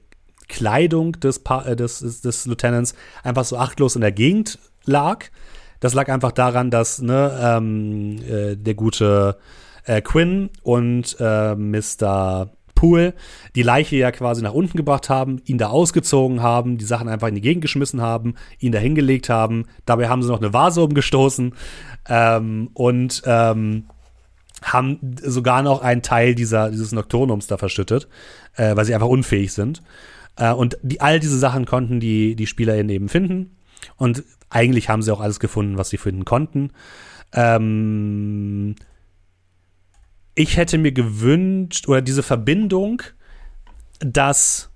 Kleidung des, pa äh, des, des, Lieutenants einfach so achtlos in der Gegend lag. Das lag einfach daran, dass ne, ähm, äh, der gute äh, Quinn und äh, Mr. Pool die Leiche ja quasi nach unten gebracht haben, ihn da ausgezogen haben, die Sachen einfach in die Gegend geschmissen haben, ihn da hingelegt haben. Dabei haben sie noch eine Vase umgestoßen ähm, und ähm, haben sogar noch einen Teil dieser, dieses Nocturnums da verschüttet, äh, weil sie einfach unfähig sind. Äh, und die, all diese Sachen konnten die, die SpielerInnen eben finden. Und eigentlich haben sie auch alles gefunden, was sie finden konnten. Ähm, ich hätte mir gewünscht, oder diese Verbindung, dass,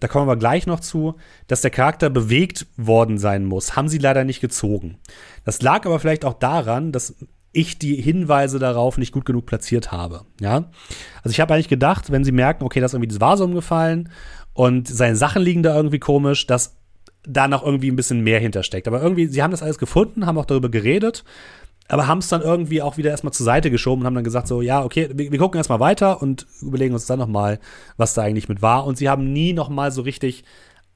da kommen wir gleich noch zu, dass der Charakter bewegt worden sein muss, haben sie leider nicht gezogen. Das lag aber vielleicht auch daran, dass ich die Hinweise darauf nicht gut genug platziert habe. Ja, also ich habe eigentlich gedacht, wenn sie merken, okay, da ist irgendwie das Vase umgefallen und seine Sachen liegen da irgendwie komisch, dass da noch irgendwie ein bisschen mehr hintersteckt. Aber irgendwie, sie haben das alles gefunden, haben auch darüber geredet, aber haben es dann irgendwie auch wieder erstmal zur Seite geschoben und haben dann gesagt, so, ja, okay, wir, wir gucken erstmal weiter und überlegen uns dann nochmal, was da eigentlich mit war. Und sie haben nie nochmal so richtig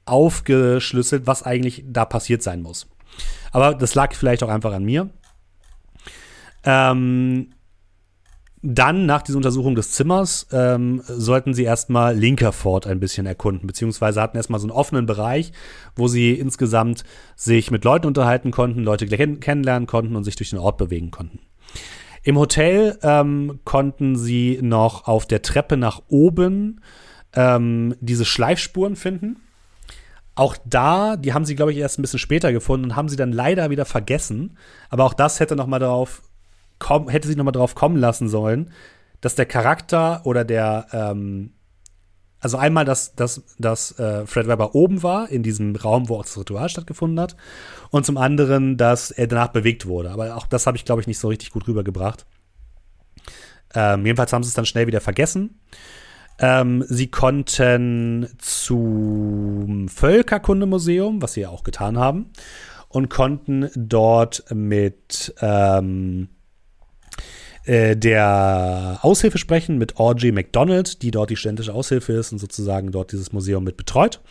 aufgeschlüsselt, was eigentlich da passiert sein muss. Aber das lag vielleicht auch einfach an mir. Ähm, dann, nach dieser Untersuchung des Zimmers, ähm, sollten sie erstmal Linkerford ein bisschen erkunden, beziehungsweise hatten erstmal so einen offenen Bereich, wo sie insgesamt sich mit Leuten unterhalten konnten, Leute kennenlernen konnten und sich durch den Ort bewegen konnten. Im Hotel ähm, konnten sie noch auf der Treppe nach oben ähm, diese Schleifspuren finden. Auch da, die haben sie, glaube ich, erst ein bisschen später gefunden und haben sie dann leider wieder vergessen. Aber auch das hätte noch mal darauf komm, hätte sie noch mal drauf kommen lassen sollen, dass der Charakter oder der, ähm, also einmal, dass, dass, dass äh, Fred Webber oben war, in diesem Raum, wo auch das Ritual stattgefunden hat, und zum anderen, dass er danach bewegt wurde. Aber auch das habe ich, glaube ich, nicht so richtig gut rübergebracht. Ähm, jedenfalls haben sie es dann schnell wieder vergessen. Ähm, sie konnten zum Völkerkundemuseum, was sie ja auch getan haben, und konnten dort mit ähm, äh, der Aushilfe sprechen, mit Audrey McDonald, die dort die studentische Aushilfe ist und sozusagen dort dieses Museum mit betreut.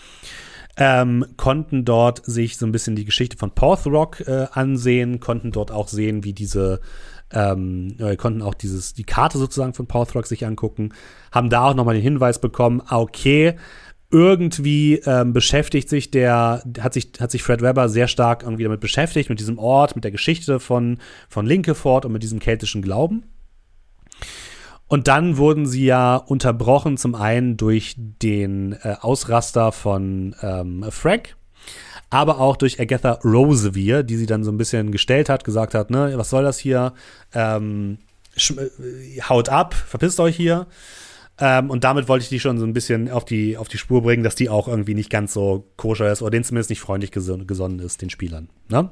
Ähm, konnten dort sich so ein bisschen die Geschichte von Porthrock äh, ansehen, konnten dort auch sehen, wie diese ähm, äh, konnten auch dieses, die Karte sozusagen von Porthrock sich angucken, haben da auch nochmal den Hinweis bekommen, ah, okay, irgendwie ähm, beschäftigt sich der, hat sich, hat sich Fred Webber sehr stark irgendwie damit beschäftigt, mit diesem Ort, mit der Geschichte von, von Linkeford und mit diesem keltischen Glauben. Und dann wurden sie ja unterbrochen, zum einen durch den äh, Ausraster von ähm, Frank, aber auch durch Agatha Rosevier, die sie dann so ein bisschen gestellt hat, gesagt hat, ne, was soll das hier? Ähm, äh, haut ab, verpisst euch hier. Ähm, und damit wollte ich die schon so ein bisschen auf die, auf die Spur bringen, dass die auch irgendwie nicht ganz so koscher ist oder denen zumindest nicht freundlich geson gesonnen ist, den Spielern. Ne?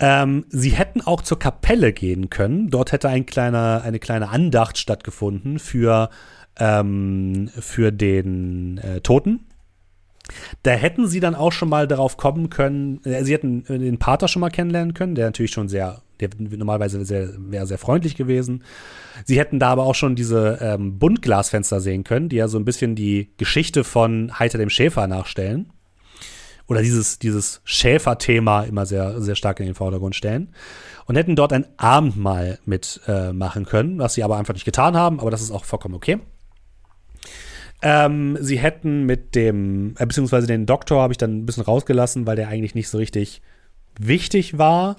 Ähm, sie hätten auch zur Kapelle gehen können. Dort hätte ein kleiner, eine kleine Andacht stattgefunden für, ähm, für den äh, Toten. Da hätten sie dann auch schon mal darauf kommen können, äh, sie hätten den Pater schon mal kennenlernen können, der natürlich schon sehr, der normalerweise sehr, wäre sehr freundlich gewesen. Sie hätten da aber auch schon diese ähm, Buntglasfenster sehen können, die ja so ein bisschen die Geschichte von Heiter dem Schäfer nachstellen. Oder dieses, dieses Schäfer-Thema immer sehr, sehr stark in den Vordergrund stellen. Und hätten dort ein Abendmahl mitmachen äh, können, was sie aber einfach nicht getan haben, aber das ist auch vollkommen okay. Ähm, sie hätten mit dem, äh, beziehungsweise den Doktor habe ich dann ein bisschen rausgelassen, weil der eigentlich nicht so richtig wichtig war.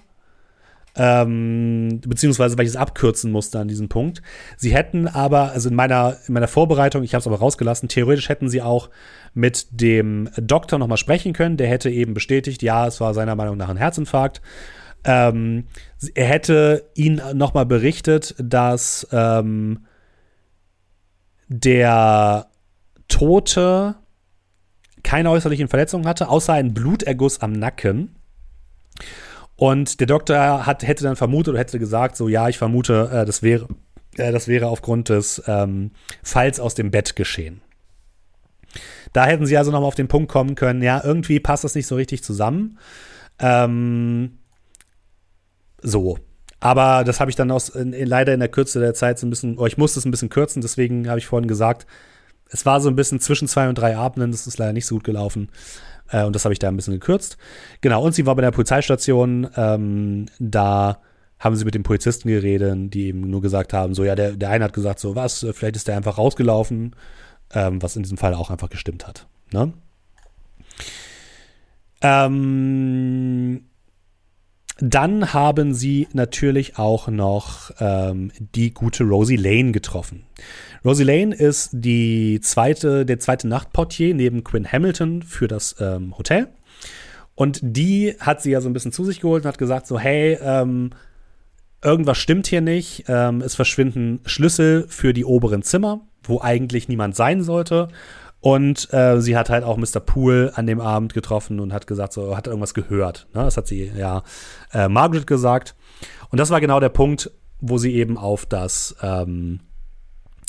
Ähm, beziehungsweise weil ich es abkürzen musste an diesem Punkt. Sie hätten aber, also in meiner, in meiner Vorbereitung, ich habe es aber rausgelassen, theoretisch hätten sie auch mit dem Doktor nochmal sprechen können. Der hätte eben bestätigt, ja, es war seiner Meinung nach ein Herzinfarkt. Ähm, er hätte ihn nochmal berichtet, dass ähm, der Tote keine äußerlichen Verletzungen hatte, außer einen Bluterguss am Nacken. Und der Doktor hat, hätte dann vermutet oder hätte gesagt, so ja, ich vermute, äh, das wäre, äh, das wäre aufgrund des ähm, Falls aus dem Bett geschehen. Da hätten sie also nochmal auf den Punkt kommen können, ja, irgendwie passt das nicht so richtig zusammen. Ähm, so. Aber das habe ich dann aus, in, leider in der Kürze der Zeit so ein bisschen, oh, ich musste es ein bisschen kürzen, deswegen habe ich vorhin gesagt, es war so ein bisschen zwischen zwei und drei Abenden, das ist leider nicht so gut gelaufen. Äh, und das habe ich da ein bisschen gekürzt. Genau, und sie war bei der Polizeistation. Ähm, da haben sie mit den Polizisten geredet, die eben nur gesagt haben, so ja, der, der eine hat gesagt, so was, vielleicht ist der einfach rausgelaufen, ähm, was in diesem Fall auch einfach gestimmt hat. Ne? Ähm, dann haben sie natürlich auch noch ähm, die gute Rosie Lane getroffen. Rosie Lane ist die zweite, der zweite Nachtportier neben Quinn Hamilton für das ähm, Hotel. Und die hat sie ja so ein bisschen zu sich geholt und hat gesagt: so, hey, ähm, irgendwas stimmt hier nicht. Ähm, es verschwinden Schlüssel für die oberen Zimmer, wo eigentlich niemand sein sollte. Und äh, sie hat halt auch Mr. Poole an dem Abend getroffen und hat gesagt, so, hat irgendwas gehört. Ne? Das hat sie ja äh, Margaret gesagt. Und das war genau der Punkt, wo sie eben auf das, ähm,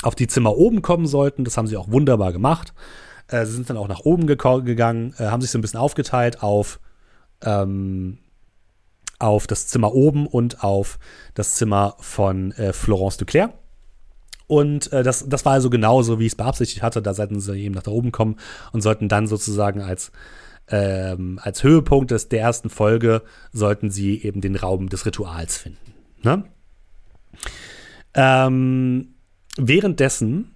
auf die Zimmer oben kommen sollten. Das haben sie auch wunderbar gemacht. Äh, sie sind dann auch nach oben gegangen, äh, haben sich so ein bisschen aufgeteilt auf, ähm, auf das Zimmer oben und auf das Zimmer von äh, Florence Duclair. Und äh, das, das war also genauso, wie ich es beabsichtigt hatte. Da sollten sie eben nach da oben kommen und sollten dann sozusagen als, ähm, als Höhepunkt des, der ersten Folge, sollten sie eben den Raum des Rituals finden. Ne? Ähm, währenddessen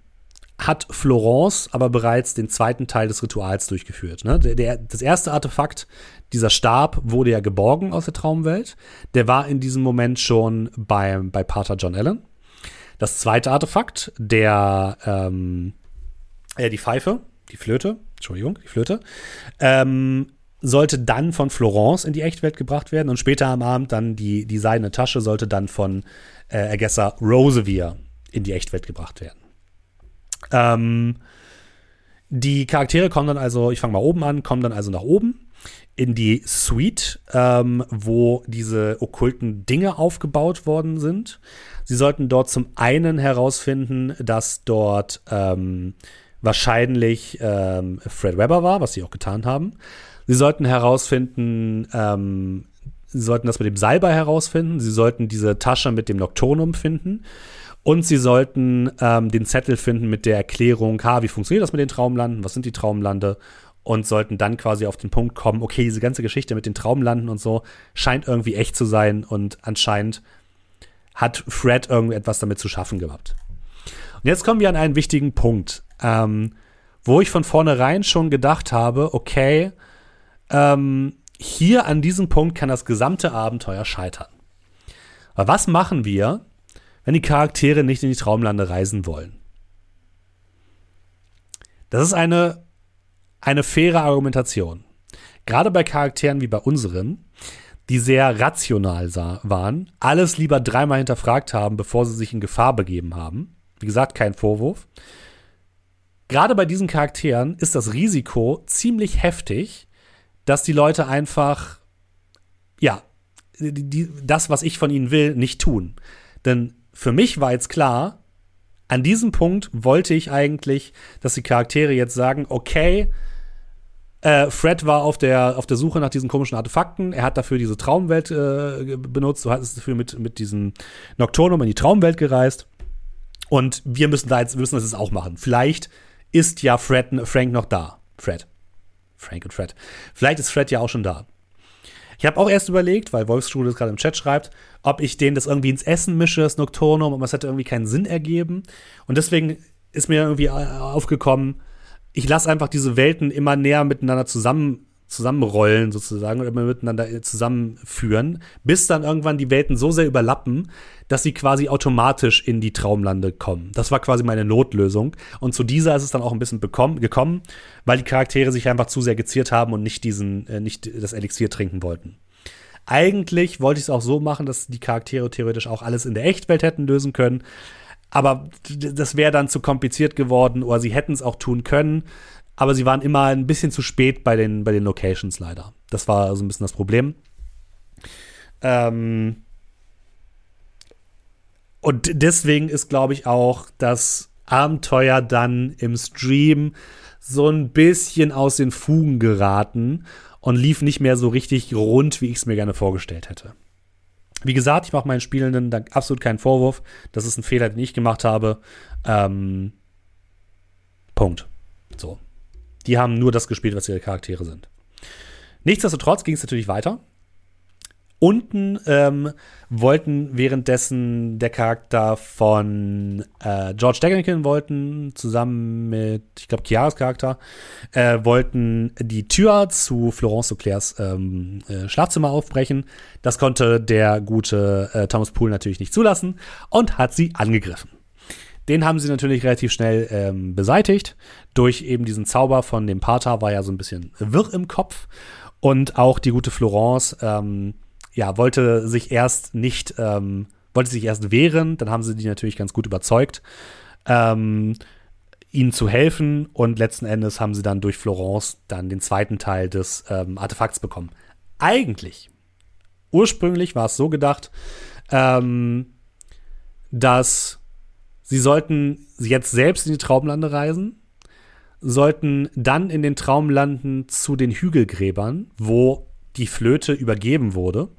hat Florence aber bereits den zweiten Teil des Rituals durchgeführt. Ne? Der, der, das erste Artefakt, dieser Stab, wurde ja geborgen aus der Traumwelt. Der war in diesem Moment schon bei, bei Pater John Allen. Das zweite Artefakt, der, ähm, äh, die Pfeife, die Flöte, Entschuldigung, die Flöte, ähm, sollte dann von Florence in die Echtwelt gebracht werden und später am Abend dann die, die seidene Tasche sollte dann von äh, Ergesser Rosevier in die Echtwelt gebracht werden. Ähm, die Charaktere kommen dann also, ich fange mal oben an, kommen dann also nach oben in die Suite, ähm, wo diese okkulten Dinge aufgebaut worden sind. Sie sollten dort zum einen herausfinden, dass dort ähm, wahrscheinlich ähm, Fred Webber war, was sie auch getan haben. Sie sollten herausfinden, ähm, sie sollten das mit dem Salbei herausfinden, sie sollten diese Tasche mit dem Nocturnum finden. Und sie sollten ähm, den Zettel finden mit der Erklärung, ha, wie funktioniert das mit den Traumlanden, was sind die Traumlande? Und sollten dann quasi auf den Punkt kommen, okay, diese ganze Geschichte mit den Traumlanden und so scheint irgendwie echt zu sein. Und anscheinend hat Fred irgendetwas damit zu schaffen gehabt. Und jetzt kommen wir an einen wichtigen Punkt, ähm, wo ich von vornherein schon gedacht habe, okay, ähm, hier an diesem Punkt kann das gesamte Abenteuer scheitern. Aber was machen wir, wenn die Charaktere nicht in die Traumlande reisen wollen? Das ist eine eine faire Argumentation. Gerade bei Charakteren wie bei unseren, die sehr rational waren, alles lieber dreimal hinterfragt haben, bevor sie sich in Gefahr begeben haben. Wie gesagt, kein Vorwurf. Gerade bei diesen Charakteren ist das Risiko ziemlich heftig, dass die Leute einfach, ja, die, das, was ich von ihnen will, nicht tun. Denn für mich war jetzt klar, an diesem Punkt wollte ich eigentlich, dass die Charaktere jetzt sagen, okay, äh, Fred war auf der, auf der Suche nach diesen komischen Artefakten. Er hat dafür diese Traumwelt äh, benutzt. Du hattest dafür mit, mit diesem Nocturnum in die Traumwelt gereist. Und wir müssen da jetzt, müssen das jetzt auch machen. Vielleicht ist ja Fred, Frank noch da. Fred. Frank und Fred. Vielleicht ist Fred ja auch schon da. Ich habe auch erst überlegt, weil Wolfsschule das gerade im Chat schreibt, ob ich denen das irgendwie ins Essen mische, das Nocturnum, aber es hätte irgendwie keinen Sinn ergeben. Und deswegen ist mir irgendwie aufgekommen, ich lasse einfach diese Welten immer näher miteinander zusammen zusammenrollen sozusagen oder immer miteinander zusammenführen, bis dann irgendwann die Welten so sehr überlappen, dass sie quasi automatisch in die Traumlande kommen. Das war quasi meine Notlösung. Und zu dieser ist es dann auch ein bisschen bekommen, gekommen, weil die Charaktere sich einfach zu sehr geziert haben und nicht diesen, äh, nicht das Elixier trinken wollten. Eigentlich wollte ich es auch so machen, dass die Charaktere theoretisch auch alles in der Echtwelt hätten lösen können. Aber das wäre dann zu kompliziert geworden oder sie hätten es auch tun können. Aber sie waren immer ein bisschen zu spät bei den, bei den Locations leider. Das war so ein bisschen das Problem. Ähm und deswegen ist, glaube ich, auch das Abenteuer dann im Stream so ein bisschen aus den Fugen geraten und lief nicht mehr so richtig rund, wie ich es mir gerne vorgestellt hätte. Wie gesagt, ich mache meinen Spielenden da absolut keinen Vorwurf. Das ist ein Fehler, den ich gemacht habe. Ähm, Punkt. So. Die haben nur das gespielt, was ihre Charaktere sind. Nichtsdestotrotz ging es natürlich weiter. Unten ähm, wollten währenddessen der Charakter von äh, George Deggenkin wollten zusammen mit, ich glaube, Chiaras Charakter, äh, wollten die Tür zu Florence Auclairs ähm, äh, Schlafzimmer aufbrechen. Das konnte der gute äh, Thomas Poole natürlich nicht zulassen und hat sie angegriffen. Den haben sie natürlich relativ schnell ähm, beseitigt. Durch eben diesen Zauber von dem Pater war ja so ein bisschen wirr im Kopf. Und auch die gute Florence ähm, ja, wollte sich erst nicht, ähm, wollte sich erst wehren, dann haben sie die natürlich ganz gut überzeugt, ähm, ihnen zu helfen und letzten Endes haben sie dann durch Florence dann den zweiten Teil des ähm, Artefakts bekommen. Eigentlich, ursprünglich war es so gedacht, ähm, dass sie sollten jetzt selbst in die Traumlande reisen, sollten dann in den Traumlanden zu den Hügelgräbern, wo die Flöte übergeben wurde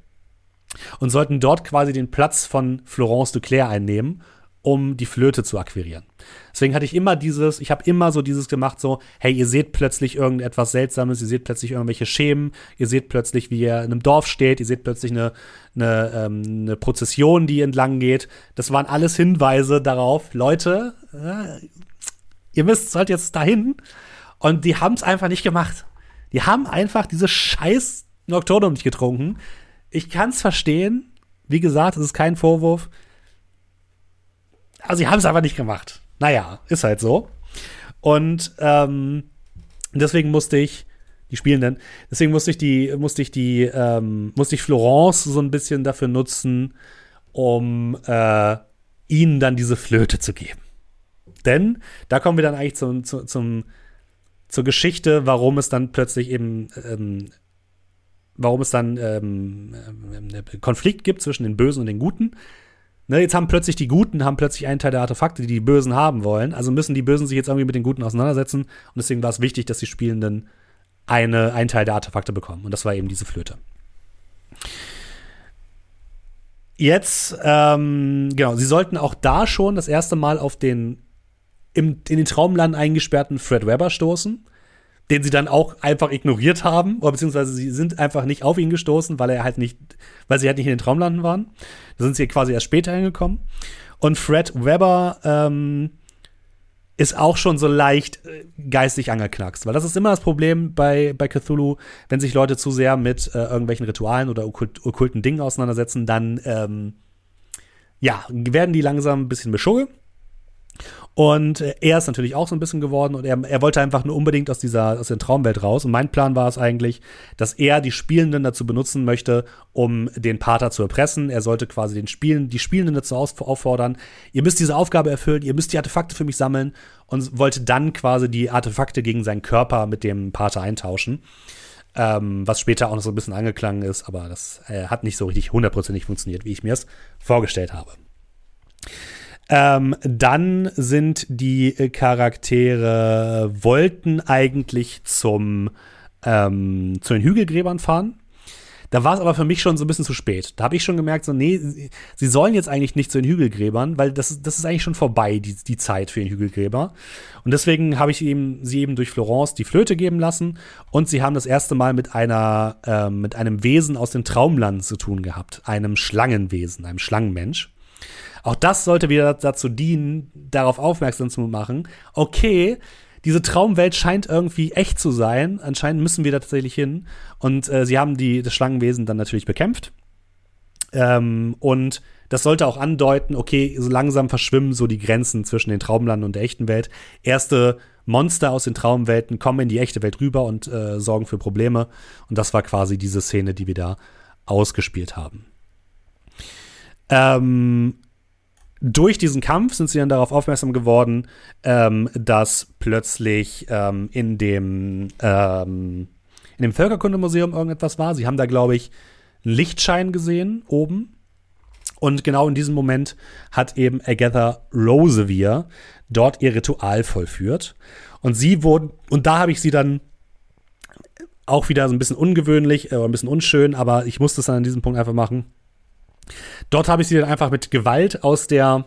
und sollten dort quasi den Platz von Florence de Claire einnehmen, um die Flöte zu akquirieren. Deswegen hatte ich immer dieses, ich habe immer so dieses gemacht, so, hey, ihr seht plötzlich irgendetwas Seltsames, ihr seht plötzlich irgendwelche Schemen, ihr seht plötzlich, wie ihr in einem Dorf steht, ihr seht plötzlich eine, eine, ähm, eine Prozession, die entlang geht. Das waren alles Hinweise darauf, Leute, äh, ihr müsst, sollt jetzt dahin. Und die haben es einfach nicht gemacht. Die haben einfach diese scheiß Nocturnum nicht getrunken ich kann es verstehen. Wie gesagt, es ist kein Vorwurf. Also, sie haben es einfach nicht gemacht. Naja, ist halt so. Und ähm, deswegen musste ich die Spielenden, deswegen musste ich die, musste ich die, ähm, musste ich Florence so ein bisschen dafür nutzen, um äh, ihnen dann diese Flöte zu geben. Denn da kommen wir dann eigentlich zum, zum, zum zur Geschichte, warum es dann plötzlich eben ähm, warum es dann ähm, äh, Konflikt gibt zwischen den Bösen und den Guten. Ne, jetzt haben plötzlich die Guten haben plötzlich einen Teil der Artefakte, die die Bösen haben wollen. Also müssen die Bösen sich jetzt irgendwie mit den Guten auseinandersetzen. Und deswegen war es wichtig, dass die Spielenden eine, einen Teil der Artefakte bekommen. Und das war eben diese Flöte. Jetzt, ähm, genau, sie sollten auch da schon das erste Mal auf den im, in den Traumland eingesperrten Fred Webber stoßen den sie dann auch einfach ignoriert haben, oder beziehungsweise sie sind einfach nicht auf ihn gestoßen, weil er halt nicht, weil sie halt nicht in den Traumlanden waren. Da sind sie quasi erst später hingekommen. Und Fred Weber ähm, ist auch schon so leicht äh, geistig angeknackst, weil das ist immer das Problem bei, bei Cthulhu, wenn sich Leute zu sehr mit äh, irgendwelchen Ritualen oder okkult, okkulten Dingen auseinandersetzen, dann ähm, ja, werden die langsam ein bisschen beschugge und er ist natürlich auch so ein bisschen geworden und er, er wollte einfach nur unbedingt aus dieser aus der Traumwelt raus. Und mein Plan war es eigentlich, dass er die Spielenden dazu benutzen möchte, um den Pater zu erpressen. Er sollte quasi den Spielen, die Spielenden dazu auffordern, ihr müsst diese Aufgabe erfüllen, ihr müsst die Artefakte für mich sammeln und wollte dann quasi die Artefakte gegen seinen Körper mit dem Pater eintauschen. Ähm, was später auch noch so ein bisschen angeklangen ist, aber das äh, hat nicht so richtig hundertprozentig funktioniert, wie ich mir es vorgestellt habe. Ähm, dann sind die Charaktere wollten eigentlich zum ähm, zu den Hügelgräbern fahren. Da war es aber für mich schon so ein bisschen zu spät. Da habe ich schon gemerkt, so, nee, sie sollen jetzt eigentlich nicht zu den Hügelgräbern, weil das, das ist eigentlich schon vorbei, die, die Zeit für den Hügelgräber. Und deswegen habe ich ihm, sie eben durch Florence die Flöte geben lassen und sie haben das erste Mal mit einer, äh, mit einem Wesen aus dem Traumland zu tun gehabt. Einem Schlangenwesen, einem Schlangenmensch. Auch das sollte wieder dazu dienen, darauf aufmerksam zu machen, okay, diese Traumwelt scheint irgendwie echt zu sein. Anscheinend müssen wir da tatsächlich hin. Und äh, sie haben die, das Schlangenwesen dann natürlich bekämpft. Ähm, und das sollte auch andeuten, okay, so langsam verschwimmen so die Grenzen zwischen den Traumlanden und der echten Welt. Erste Monster aus den Traumwelten kommen in die echte Welt rüber und äh, sorgen für Probleme. Und das war quasi diese Szene, die wir da ausgespielt haben. Ähm, durch diesen Kampf sind sie dann darauf aufmerksam geworden, ähm, dass plötzlich ähm, in dem ähm, in dem Völkerkundemuseum irgendetwas war. Sie haben da, glaube ich, einen Lichtschein gesehen oben. Und genau in diesem Moment hat eben Agatha Rosevier dort ihr Ritual vollführt. Und sie wurden, und da habe ich sie dann auch wieder so ein bisschen ungewöhnlich, äh, ein bisschen unschön, aber ich musste es dann an diesem Punkt einfach machen Dort habe ich sie dann einfach mit Gewalt aus der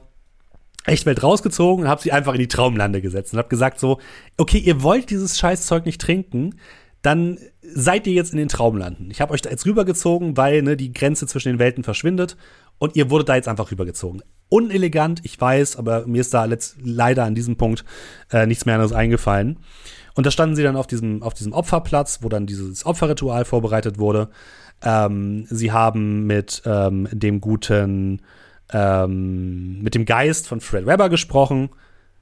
Echtwelt rausgezogen und habe sie einfach in die Traumlande gesetzt und habe gesagt so, okay, ihr wollt dieses Scheißzeug nicht trinken, dann seid ihr jetzt in den Traumlanden. Ich habe euch da jetzt rübergezogen, weil ne, die Grenze zwischen den Welten verschwindet und ihr wurdet da jetzt einfach rübergezogen. Unelegant, ich weiß, aber mir ist da leider an diesem Punkt äh, nichts mehr anderes eingefallen. Und da standen sie dann auf diesem, auf diesem Opferplatz, wo dann dieses Opferritual vorbereitet wurde. Ähm, sie haben mit ähm, dem guten, ähm, mit dem Geist von Fred Webber gesprochen,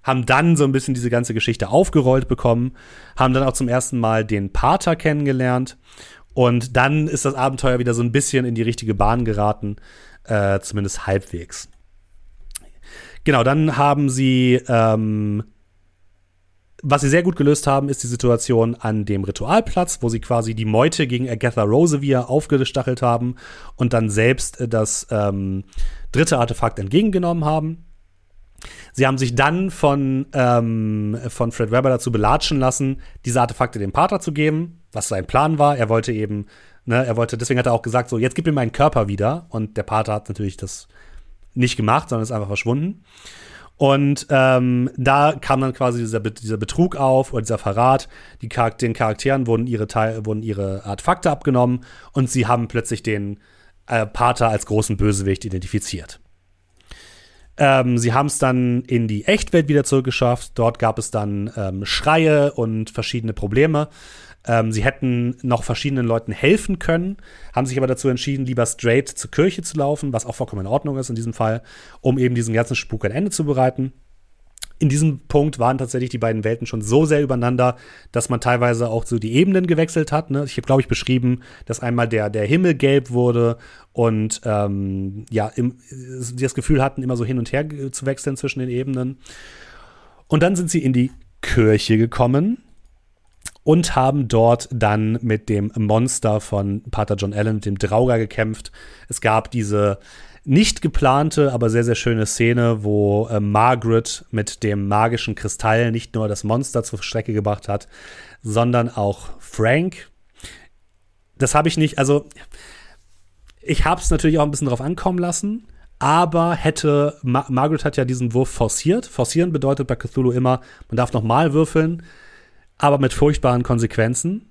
haben dann so ein bisschen diese ganze Geschichte aufgerollt bekommen, haben dann auch zum ersten Mal den Pater kennengelernt und dann ist das Abenteuer wieder so ein bisschen in die richtige Bahn geraten, äh, zumindest halbwegs. Genau, dann haben sie, ähm, was sie sehr gut gelöst haben, ist die Situation an dem Ritualplatz, wo sie quasi die Meute gegen Agatha Rosevere aufgestachelt haben und dann selbst das ähm, dritte Artefakt entgegengenommen haben. Sie haben sich dann von, ähm, von Fred Webber dazu belatschen lassen, diese Artefakte dem Pater zu geben, was sein Plan war. Er wollte eben, ne, er wollte, deswegen hat er auch gesagt, so, jetzt gib mir meinen Körper wieder. Und der Pater hat natürlich das nicht gemacht, sondern ist einfach verschwunden. Und ähm, da kam dann quasi dieser, dieser Betrug auf oder dieser Verrat. Die Charakter den Charakteren wurden ihre, Teil wurden ihre Artefakte abgenommen und sie haben plötzlich den äh, Pater als großen Bösewicht identifiziert. Ähm, sie haben es dann in die Echtwelt wieder zurückgeschafft. Dort gab es dann ähm, Schreie und verschiedene Probleme. Ähm, sie hätten noch verschiedenen Leuten helfen können, haben sich aber dazu entschieden, lieber straight zur Kirche zu laufen, was auch vollkommen in Ordnung ist in diesem Fall, um eben diesen ganzen Spuk ein Ende zu bereiten in diesem Punkt waren tatsächlich die beiden Welten schon so sehr übereinander, dass man teilweise auch so die Ebenen gewechselt hat. Ne? Ich habe, glaube ich, beschrieben, dass einmal der, der Himmel gelb wurde und ähm, ja, im, sie das Gefühl hatten, immer so hin und her zu wechseln zwischen den Ebenen. Und dann sind sie in die Kirche gekommen und haben dort dann mit dem Monster von Pater John Allen, dem Drauger, gekämpft. Es gab diese nicht geplante, aber sehr, sehr schöne Szene, wo äh, Margaret mit dem magischen Kristall nicht nur das Monster zur Strecke gebracht hat, sondern auch Frank. Das habe ich nicht, also ich habe es natürlich auch ein bisschen drauf ankommen lassen, aber hätte, Ma Margaret hat ja diesen Wurf forciert. Forcieren bedeutet bei Cthulhu immer, man darf nochmal würfeln, aber mit furchtbaren Konsequenzen.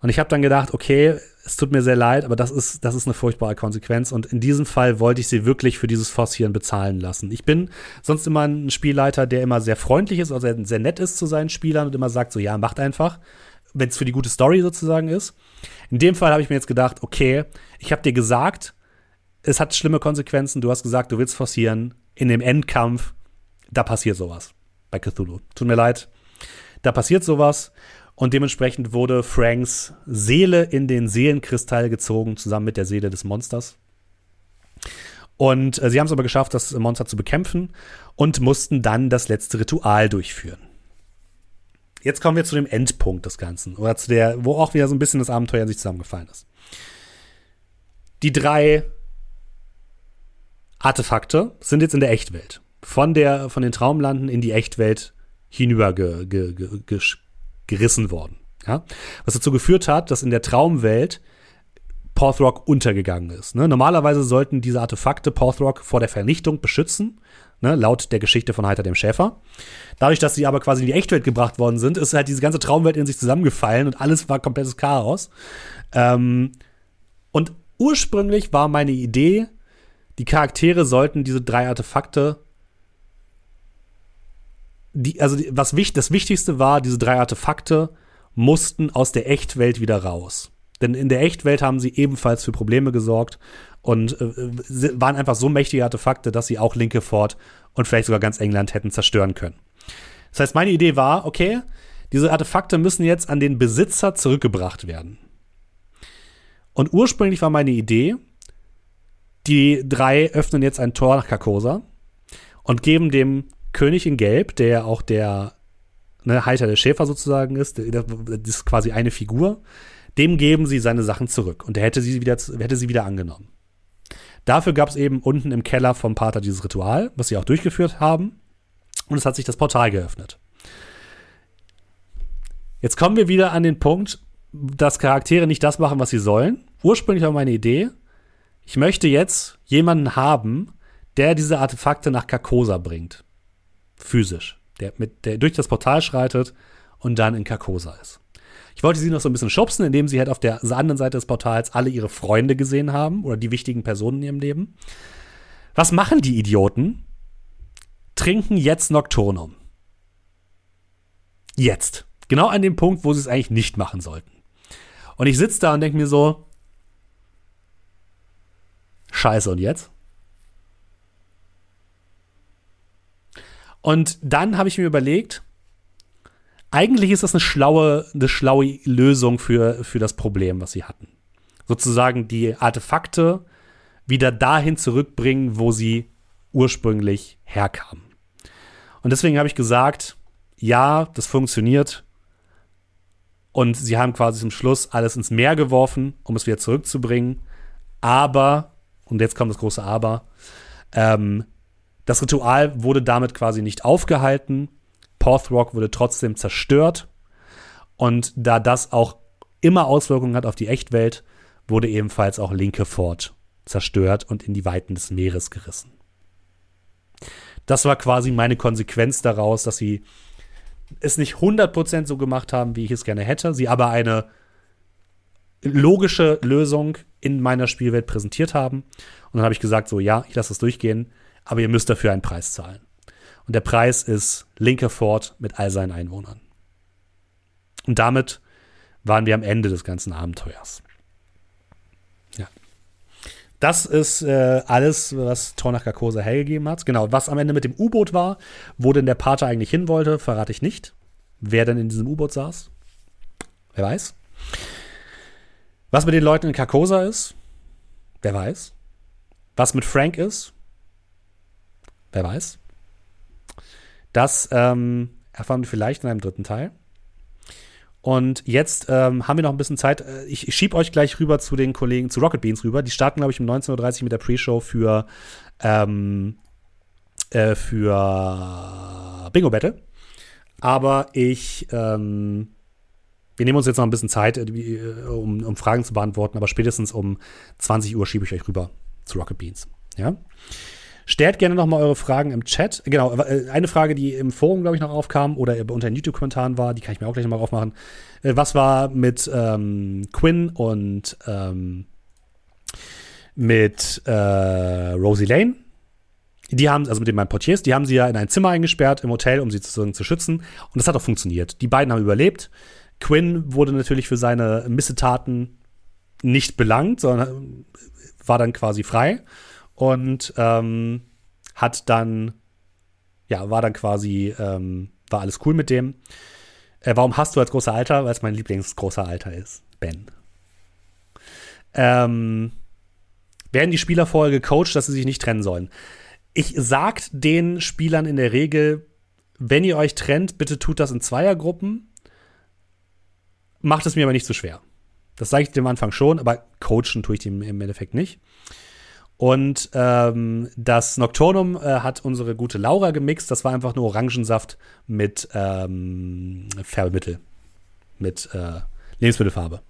Und ich habe dann gedacht, okay, es tut mir sehr leid, aber das ist, das ist eine furchtbare Konsequenz. Und in diesem Fall wollte ich sie wirklich für dieses Forcieren bezahlen lassen. Ich bin sonst immer ein Spielleiter, der immer sehr freundlich ist, also sehr nett ist zu seinen Spielern und immer sagt so, ja, macht einfach, wenn es für die gute Story sozusagen ist. In dem Fall habe ich mir jetzt gedacht, okay, ich habe dir gesagt, es hat schlimme Konsequenzen. Du hast gesagt, du willst forcieren. In dem Endkampf, da passiert sowas bei Cthulhu. Tut mir leid. Da passiert sowas. Und dementsprechend wurde Franks Seele in den Seelenkristall gezogen, zusammen mit der Seele des Monsters. Und äh, sie haben es aber geschafft, das Monster zu bekämpfen und mussten dann das letzte Ritual durchführen. Jetzt kommen wir zu dem Endpunkt des Ganzen, oder zu der, wo auch wieder so ein bisschen das Abenteuer in sich zusammengefallen ist. Die drei Artefakte sind jetzt in der Echtwelt. Von, der, von den Traumlanden in die Echtwelt hinüber ge, ge, ge, gerissen worden. Ja? Was dazu geführt hat, dass in der Traumwelt Porthrock untergegangen ist. Ne? Normalerweise sollten diese Artefakte Porthrock vor der Vernichtung beschützen, ne? laut der Geschichte von Heiter dem Schäfer. Dadurch, dass sie aber quasi in die Echtwelt gebracht worden sind, ist halt diese ganze Traumwelt in sich zusammengefallen und alles war komplettes Chaos. Ähm, und ursprünglich war meine Idee, die Charaktere sollten diese drei Artefakte die, also die, was wichtig, das Wichtigste war, diese drei Artefakte mussten aus der Echtwelt wieder raus. Denn in der Echtwelt haben sie ebenfalls für Probleme gesorgt und äh, waren einfach so mächtige Artefakte, dass sie auch Linke Fort und vielleicht sogar ganz England hätten zerstören können. Das heißt, meine Idee war, okay, diese Artefakte müssen jetzt an den Besitzer zurückgebracht werden. Und ursprünglich war meine Idee, die drei öffnen jetzt ein Tor nach Carcosa und geben dem König in Gelb, der auch der ne, Heiter der Schäfer sozusagen ist, das ist quasi eine Figur, dem geben sie seine Sachen zurück und er hätte sie wieder, hätte sie wieder angenommen. Dafür gab es eben unten im Keller vom Pater dieses Ritual, was sie auch durchgeführt haben. Und es hat sich das Portal geöffnet. Jetzt kommen wir wieder an den Punkt, dass Charaktere nicht das machen, was sie sollen. Ursprünglich war meine Idee, ich möchte jetzt jemanden haben, der diese Artefakte nach Carcosa bringt physisch, der, mit, der durch das Portal schreitet und dann in Carcosa ist. Ich wollte sie noch so ein bisschen schubsen, indem sie halt auf der anderen Seite des Portals alle ihre Freunde gesehen haben oder die wichtigen Personen in ihrem Leben. Was machen die Idioten? Trinken jetzt Nocturnum. Jetzt. Genau an dem Punkt, wo sie es eigentlich nicht machen sollten. Und ich sitze da und denke mir so, scheiße, und jetzt? Und dann habe ich mir überlegt, eigentlich ist das eine schlaue, eine schlaue Lösung für, für das Problem, was sie hatten. Sozusagen die Artefakte wieder dahin zurückbringen, wo sie ursprünglich herkamen. Und deswegen habe ich gesagt, ja, das funktioniert. Und sie haben quasi zum Schluss alles ins Meer geworfen, um es wieder zurückzubringen. Aber, und jetzt kommt das große Aber, ähm, das Ritual wurde damit quasi nicht aufgehalten. Porthrock wurde trotzdem zerstört. Und da das auch immer Auswirkungen hat auf die Echtwelt, wurde ebenfalls auch Linke Fort zerstört und in die Weiten des Meeres gerissen. Das war quasi meine Konsequenz daraus, dass sie es nicht 100% so gemacht haben, wie ich es gerne hätte, sie aber eine logische Lösung in meiner Spielwelt präsentiert haben. Und dann habe ich gesagt, so ja, ich lasse es durchgehen aber ihr müsst dafür einen Preis zahlen. Und der Preis ist Linker Fort mit all seinen Einwohnern. Und damit waren wir am Ende des ganzen Abenteuers. Ja. Das ist äh, alles, was Tornach Carcosa hergegeben hat. Genau, was am Ende mit dem U-Boot war, wo denn der Pater eigentlich hin wollte, verrate ich nicht. Wer denn in diesem U-Boot saß? Wer weiß. Was mit den Leuten in Carcosa ist? Wer weiß. Was mit Frank ist? Wer weiß. Das ähm, erfahren wir vielleicht in einem dritten Teil. Und jetzt ähm, haben wir noch ein bisschen Zeit. Äh, ich, schiebe euch gleich rüber zu den Kollegen, zu Rocket Beans rüber. Die starten, glaube ich, um 19.30 Uhr mit der Pre-Show für, ähm, äh, für Bingo Battle. Aber ich, ähm, wir nehmen uns jetzt noch ein bisschen Zeit, äh, um, um Fragen zu beantworten. Aber spätestens um 20 Uhr schiebe ich euch rüber zu Rocket Beans. Ja. Stellt gerne noch mal eure Fragen im Chat. Genau, äh, eine Frage, die im Forum, glaube ich, noch aufkam oder unter den YouTube-Kommentaren war, die kann ich mir auch gleich noch mal aufmachen. Äh, was war mit ähm, Quinn und ähm, mit äh, Rosie Lane? Die haben, also mit den beiden Portiers, die haben sie ja in ein Zimmer eingesperrt im Hotel, um sie sozusagen zu schützen. Und das hat auch funktioniert. Die beiden haben überlebt. Quinn wurde natürlich für seine Missetaten nicht belangt, sondern war dann quasi frei und ähm, hat dann, ja, war dann quasi, ähm, war alles cool mit dem. Äh, warum hast du als großer Alter? Weil es mein Lieblingsgroßer Alter ist. Ben. Ähm, werden die Spieler vorher gecoacht, dass sie sich nicht trennen sollen? Ich sagt den Spielern in der Regel, wenn ihr euch trennt, bitte tut das in Zweiergruppen. Macht es mir aber nicht zu so schwer. Das sage ich dem Anfang schon, aber coachen tue ich dem im Endeffekt nicht. Und ähm, das Nocturnum äh, hat unsere gute Laura gemixt. Das war einfach nur Orangensaft mit ähm, Färbemittel, mit äh, Lebensmittelfarbe.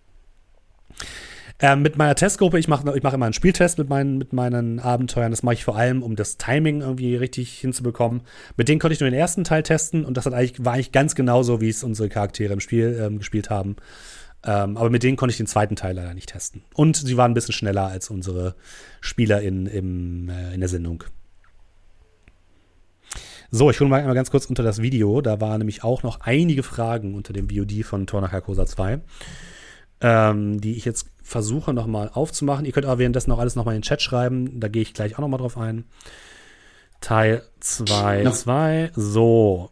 Ähm, mit meiner Testgruppe, ich mache ich mach immer einen Spieltest mit meinen, mit meinen Abenteuern. Das mache ich vor allem, um das Timing irgendwie richtig hinzubekommen. Mit denen konnte ich nur den ersten Teil testen und das hat eigentlich, war eigentlich ganz genauso, wie es unsere Charaktere im Spiel ähm, gespielt haben. Ähm, aber mit denen konnte ich den zweiten Teil leider nicht testen. Und sie waren ein bisschen schneller als unsere Spieler in, im, äh, in der Sendung. So, ich hole mal einmal ganz kurz unter das Video. Da waren nämlich auch noch einige Fragen unter dem VOD von Tornach Carcosa 2, ähm, die ich jetzt versuche nochmal aufzumachen. Ihr könnt aber währenddessen auch alles nochmal in den Chat schreiben. Da gehe ich gleich auch nochmal drauf ein. Teil 2, 2. So,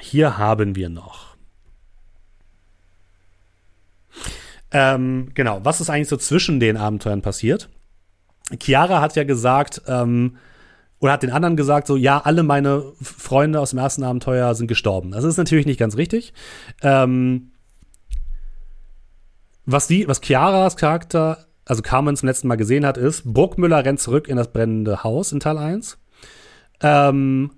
hier haben wir noch Ähm, genau, was ist eigentlich so zwischen den Abenteuern passiert? Chiara hat ja gesagt, ähm, oder hat den anderen gesagt, so, ja, alle meine Freunde aus dem ersten Abenteuer sind gestorben. Das ist natürlich nicht ganz richtig. Ähm, was die, was Chiaras Charakter, also Carmen zum letzten Mal gesehen hat, ist, Burgmüller rennt zurück in das brennende Haus in Teil 1. Ähm,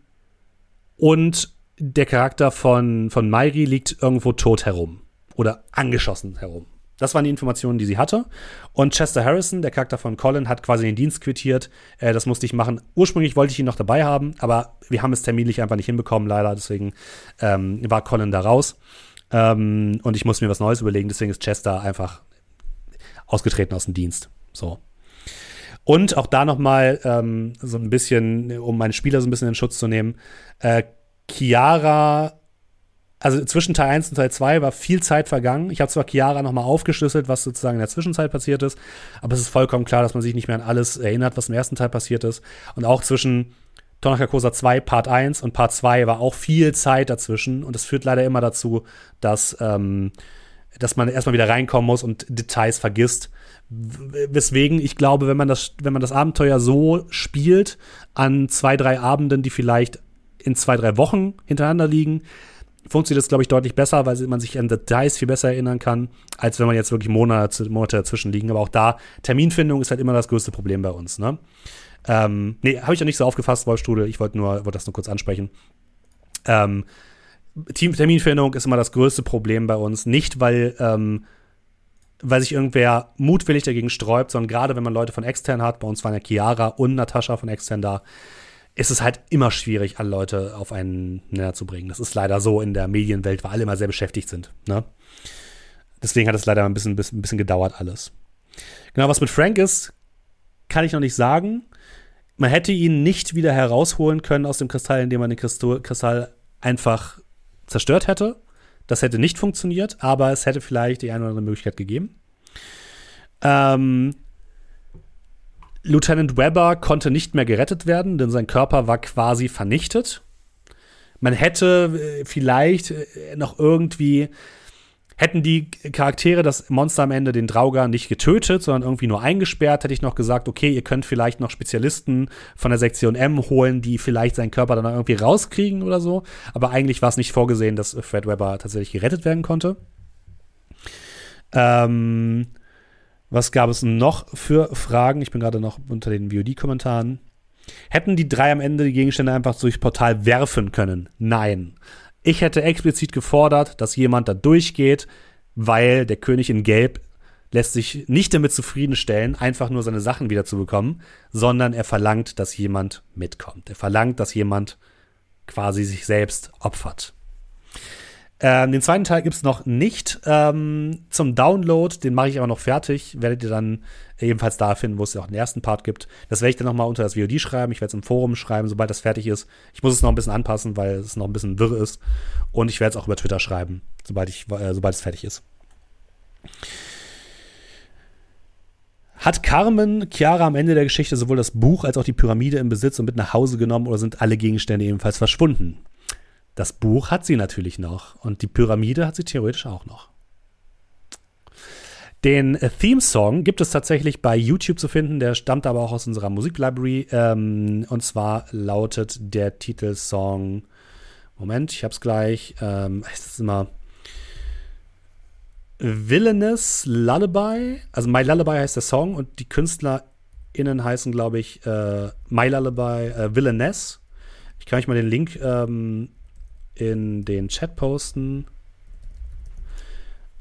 und der Charakter von, von Mairi liegt irgendwo tot herum. Oder angeschossen herum. Das waren die Informationen, die sie hatte. Und Chester Harrison, der Charakter von Colin, hat quasi den Dienst quittiert. Äh, das musste ich machen. Ursprünglich wollte ich ihn noch dabei haben, aber wir haben es terminlich einfach nicht hinbekommen, leider. Deswegen ähm, war Colin da raus. Ähm, und ich muss mir was Neues überlegen, deswegen ist Chester einfach ausgetreten aus dem Dienst. So. Und auch da nochmal ähm, so ein bisschen, um meinen Spieler so ein bisschen in Schutz zu nehmen, äh, Chiara, also zwischen Teil 1 und Teil 2 war viel Zeit vergangen. Ich habe zwar Chiara nochmal aufgeschlüsselt, was sozusagen in der Zwischenzeit passiert ist, aber es ist vollkommen klar, dass man sich nicht mehr an alles erinnert, was im ersten Teil passiert ist. Und auch zwischen Tonaka Kosa 2 Part 1 und Part 2 war auch viel Zeit dazwischen und das führt leider immer dazu, dass, ähm, dass man erstmal wieder reinkommen muss und Details vergisst. Weswegen ich glaube, wenn man das, wenn man das Abenteuer so spielt, an zwei, drei Abenden, die vielleicht in zwei, drei Wochen hintereinander liegen, funktioniert das, glaube ich, deutlich besser, weil man sich an Details viel besser erinnern kann, als wenn man jetzt wirklich Monate, Monate dazwischen liegen. Aber auch da, Terminfindung ist halt immer das größte Problem bei uns. Ne? Ähm, nee, habe ich ja nicht so aufgefasst, Wolfstrudel. Ich wollte nur, wollte das nur kurz ansprechen. Ähm, Team Terminfindung ist immer das größte Problem bei uns. Nicht, weil ähm, weil sich irgendwer mutwillig dagegen sträubt, sondern gerade wenn man Leute von extern hat, bei uns waren ja Chiara und Natascha von extern da, ist es halt immer schwierig, alle Leute auf einen Nenner zu bringen. Das ist leider so in der Medienwelt, weil alle immer sehr beschäftigt sind. Ne? Deswegen hat es leider ein bisschen, ein bisschen gedauert alles. Genau, was mit Frank ist, kann ich noch nicht sagen. Man hätte ihn nicht wieder herausholen können aus dem Kristall, indem man den Kristall einfach zerstört hätte. Das hätte nicht funktioniert, aber es hätte vielleicht die eine oder andere Möglichkeit gegeben. Ähm, Lieutenant Webber konnte nicht mehr gerettet werden, denn sein Körper war quasi vernichtet. Man hätte äh, vielleicht äh, noch irgendwie Hätten die Charaktere das Monster am Ende den Drauger nicht getötet, sondern irgendwie nur eingesperrt, hätte ich noch gesagt, okay, ihr könnt vielleicht noch Spezialisten von der Sektion M holen, die vielleicht seinen Körper dann irgendwie rauskriegen oder so. Aber eigentlich war es nicht vorgesehen, dass Fred Webber tatsächlich gerettet werden konnte. Ähm, was gab es noch für Fragen? Ich bin gerade noch unter den VOD-Kommentaren. Hätten die drei am Ende die Gegenstände einfach durch Portal werfen können? Nein. Ich hätte explizit gefordert, dass jemand da durchgeht, weil der König in Gelb lässt sich nicht damit zufriedenstellen, einfach nur seine Sachen wieder zu bekommen, sondern er verlangt, dass jemand mitkommt. Er verlangt, dass jemand quasi sich selbst opfert. Ähm, den zweiten Teil gibt es noch nicht ähm, zum Download. Den mache ich aber noch fertig. Werdet ihr dann ebenfalls da finden, wo es ja auch den ersten Part gibt. Das werde ich dann noch mal unter das VOD schreiben. Ich werde es im Forum schreiben, sobald das fertig ist. Ich muss es noch ein bisschen anpassen, weil es noch ein bisschen wirr ist. Und ich werde es auch über Twitter schreiben, sobald, ich, äh, sobald es fertig ist. Hat Carmen Chiara am Ende der Geschichte sowohl das Buch als auch die Pyramide im Besitz und mit nach Hause genommen oder sind alle Gegenstände ebenfalls verschwunden? Das Buch hat sie natürlich noch und die Pyramide hat sie theoretisch auch noch. Den äh, Theme-Song gibt es tatsächlich bei YouTube zu finden, der stammt aber auch aus unserer Musiklibrary. Ähm, und zwar lautet der Titelsong, Moment, ich hab's gleich, ähm, es ist immer Villainous Lullaby. Also My Lullaby heißt der Song und die KünstlerInnen heißen, glaube ich, äh, My Lullaby äh, Villainess. Ich kann euch mal den Link ähm, in den Chat posten.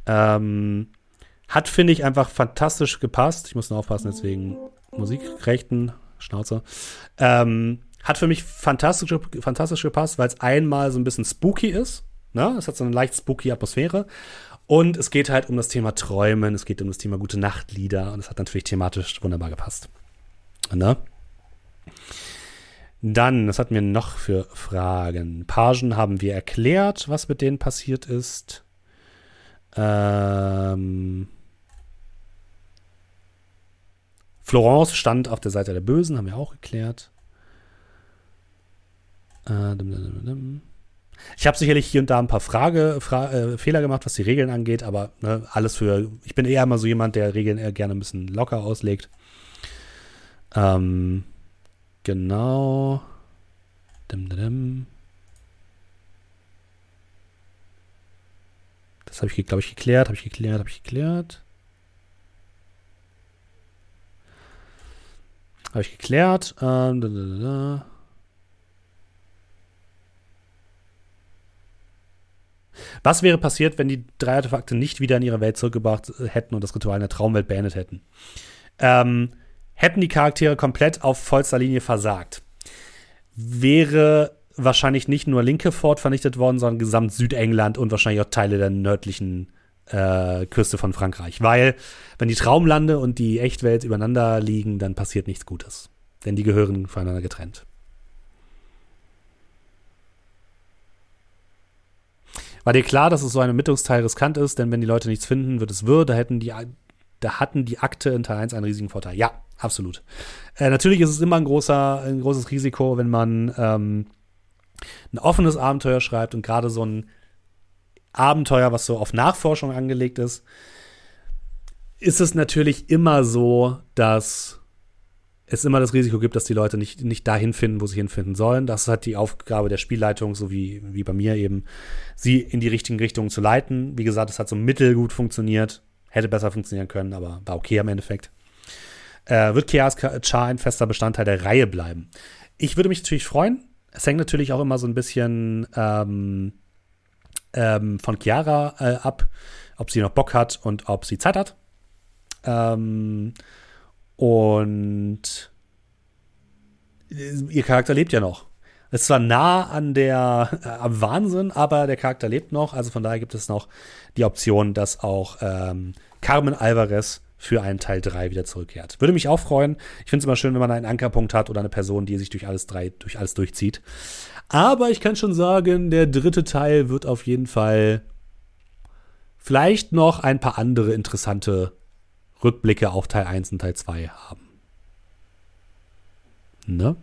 Ähm, hat, finde ich, einfach fantastisch gepasst. Ich muss nur aufpassen, deswegen Musikrechten, Schnauze. Ähm, hat für mich fantastisch, fantastisch gepasst, weil es einmal so ein bisschen spooky ist. Ne? Es hat so eine leicht spooky Atmosphäre. Und es geht halt um das Thema Träumen, es geht um das Thema gute Nachtlieder und es hat natürlich thematisch wunderbar gepasst. Ne? Dann, was hatten wir noch für Fragen? Pagen haben wir erklärt, was mit denen passiert ist. Ähm, Florence stand auf der Seite der Bösen, haben wir auch geklärt. Äh, ich habe sicherlich hier und da ein paar Frage, Fra äh, Fehler gemacht, was die Regeln angeht, aber ne, alles für. Ich bin eher immer so jemand, der Regeln eher gerne ein bisschen locker auslegt. Ähm, Genau. Dim, dim. Das habe ich, glaube ich, geklärt, habe ich geklärt, habe ich geklärt. Habe ich geklärt. Ähm, da, da, da. Was wäre passiert, wenn die drei Artefakte nicht wieder in ihre Welt zurückgebracht hätten und das Ritual in der Traumwelt beendet hätten? Ähm, hätten die Charaktere komplett auf vollster Linie versagt, wäre wahrscheinlich nicht nur linke Fort vernichtet worden, sondern gesamt Südengland und wahrscheinlich auch Teile der nördlichen äh, Küste von Frankreich. Weil, wenn die Traumlande und die Echtwelt übereinander liegen, dann passiert nichts Gutes. Denn die gehören voneinander getrennt. War dir klar, dass es so ein Ermittlungsteil riskant ist, denn wenn die Leute nichts finden, wird es wirr. Da hätten die, da hatten die Akte in Teil 1 einen riesigen Vorteil. Ja, absolut. Äh, natürlich ist es immer ein, großer, ein großes Risiko, wenn man ähm, ein offenes Abenteuer schreibt und gerade so ein Abenteuer, was so auf Nachforschung angelegt ist, ist es natürlich immer so, dass es immer das Risiko gibt, dass die Leute nicht, nicht dahin finden, wo sie hinfinden sollen. Das ist halt die Aufgabe der Spielleitung, so wie, wie bei mir eben, sie in die richtigen Richtungen zu leiten. Wie gesagt, es hat so mittelgut funktioniert. Hätte besser funktionieren können, aber war okay am Endeffekt. Äh, wird Char ein fester Bestandteil der Reihe bleiben? Ich würde mich natürlich freuen. Es hängt natürlich auch immer so ein bisschen ähm, ähm, von Chiara äh, ab, ob sie noch Bock hat und ob sie Zeit hat. Ähm, und ihr Charakter lebt ja noch. Ist zwar nah an der äh, am Wahnsinn, aber der Charakter lebt noch. Also von daher gibt es noch die Option, dass auch ähm, Carmen Alvarez für einen Teil 3 wieder zurückkehrt. Würde mich auch freuen. Ich finde es immer schön, wenn man einen Ankerpunkt hat oder eine Person, die sich durch alles drei, durch alles durchzieht. Aber ich kann schon sagen, der dritte Teil wird auf jeden Fall vielleicht noch ein paar andere interessante Rückblicke auf Teil 1 und Teil 2 haben. Ne?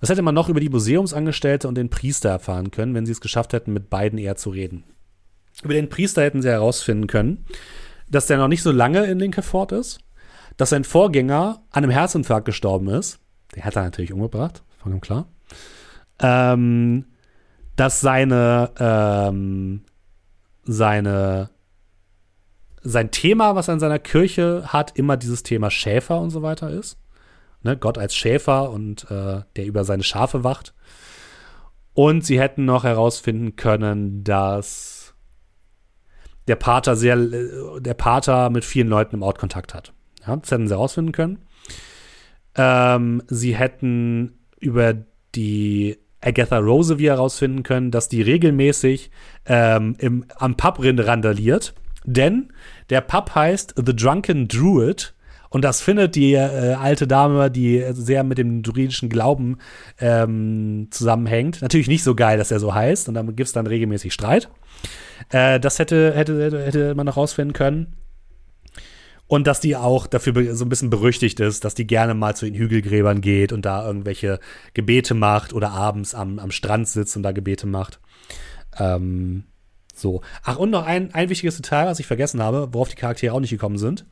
Was hätte man noch über die Museumsangestellte und den Priester erfahren können, wenn sie es geschafft hätten, mit beiden eher zu reden? Über den Priester hätten sie herausfinden können, dass der noch nicht so lange in Linkefort ist, dass sein Vorgänger an einem Herzinfarkt gestorben ist. Der hat er natürlich umgebracht, vollkommen klar. Ähm, dass seine, ähm, seine sein Thema, was er in seiner Kirche hat, immer dieses Thema Schäfer und so weiter ist. Ne, Gott als Schäfer und äh, der über seine Schafe wacht. Und sie hätten noch herausfinden können, dass der Pater sehr, der Pater mit vielen Leuten im Ort Kontakt hat. Ja, das hätten sie herausfinden können. Ähm, sie hätten über die Agatha Rose wie herausfinden können, dass die regelmäßig ähm, im, am Pub randaliert denn der Pub heißt The Drunken Druid. Und das findet die äh, alte Dame, die sehr mit dem druidischen Glauben ähm, zusammenhängt. Natürlich nicht so geil, dass er so heißt. Und dann gibt es dann regelmäßig Streit. Äh, das hätte, hätte, hätte man noch rausfinden können. Und dass die auch dafür so ein bisschen berüchtigt ist, dass die gerne mal zu den Hügelgräbern geht und da irgendwelche Gebete macht oder abends am, am Strand sitzt und da Gebete macht. Ähm, so. Ach, und noch ein, ein wichtiges Detail, was ich vergessen habe, worauf die Charaktere auch nicht gekommen sind.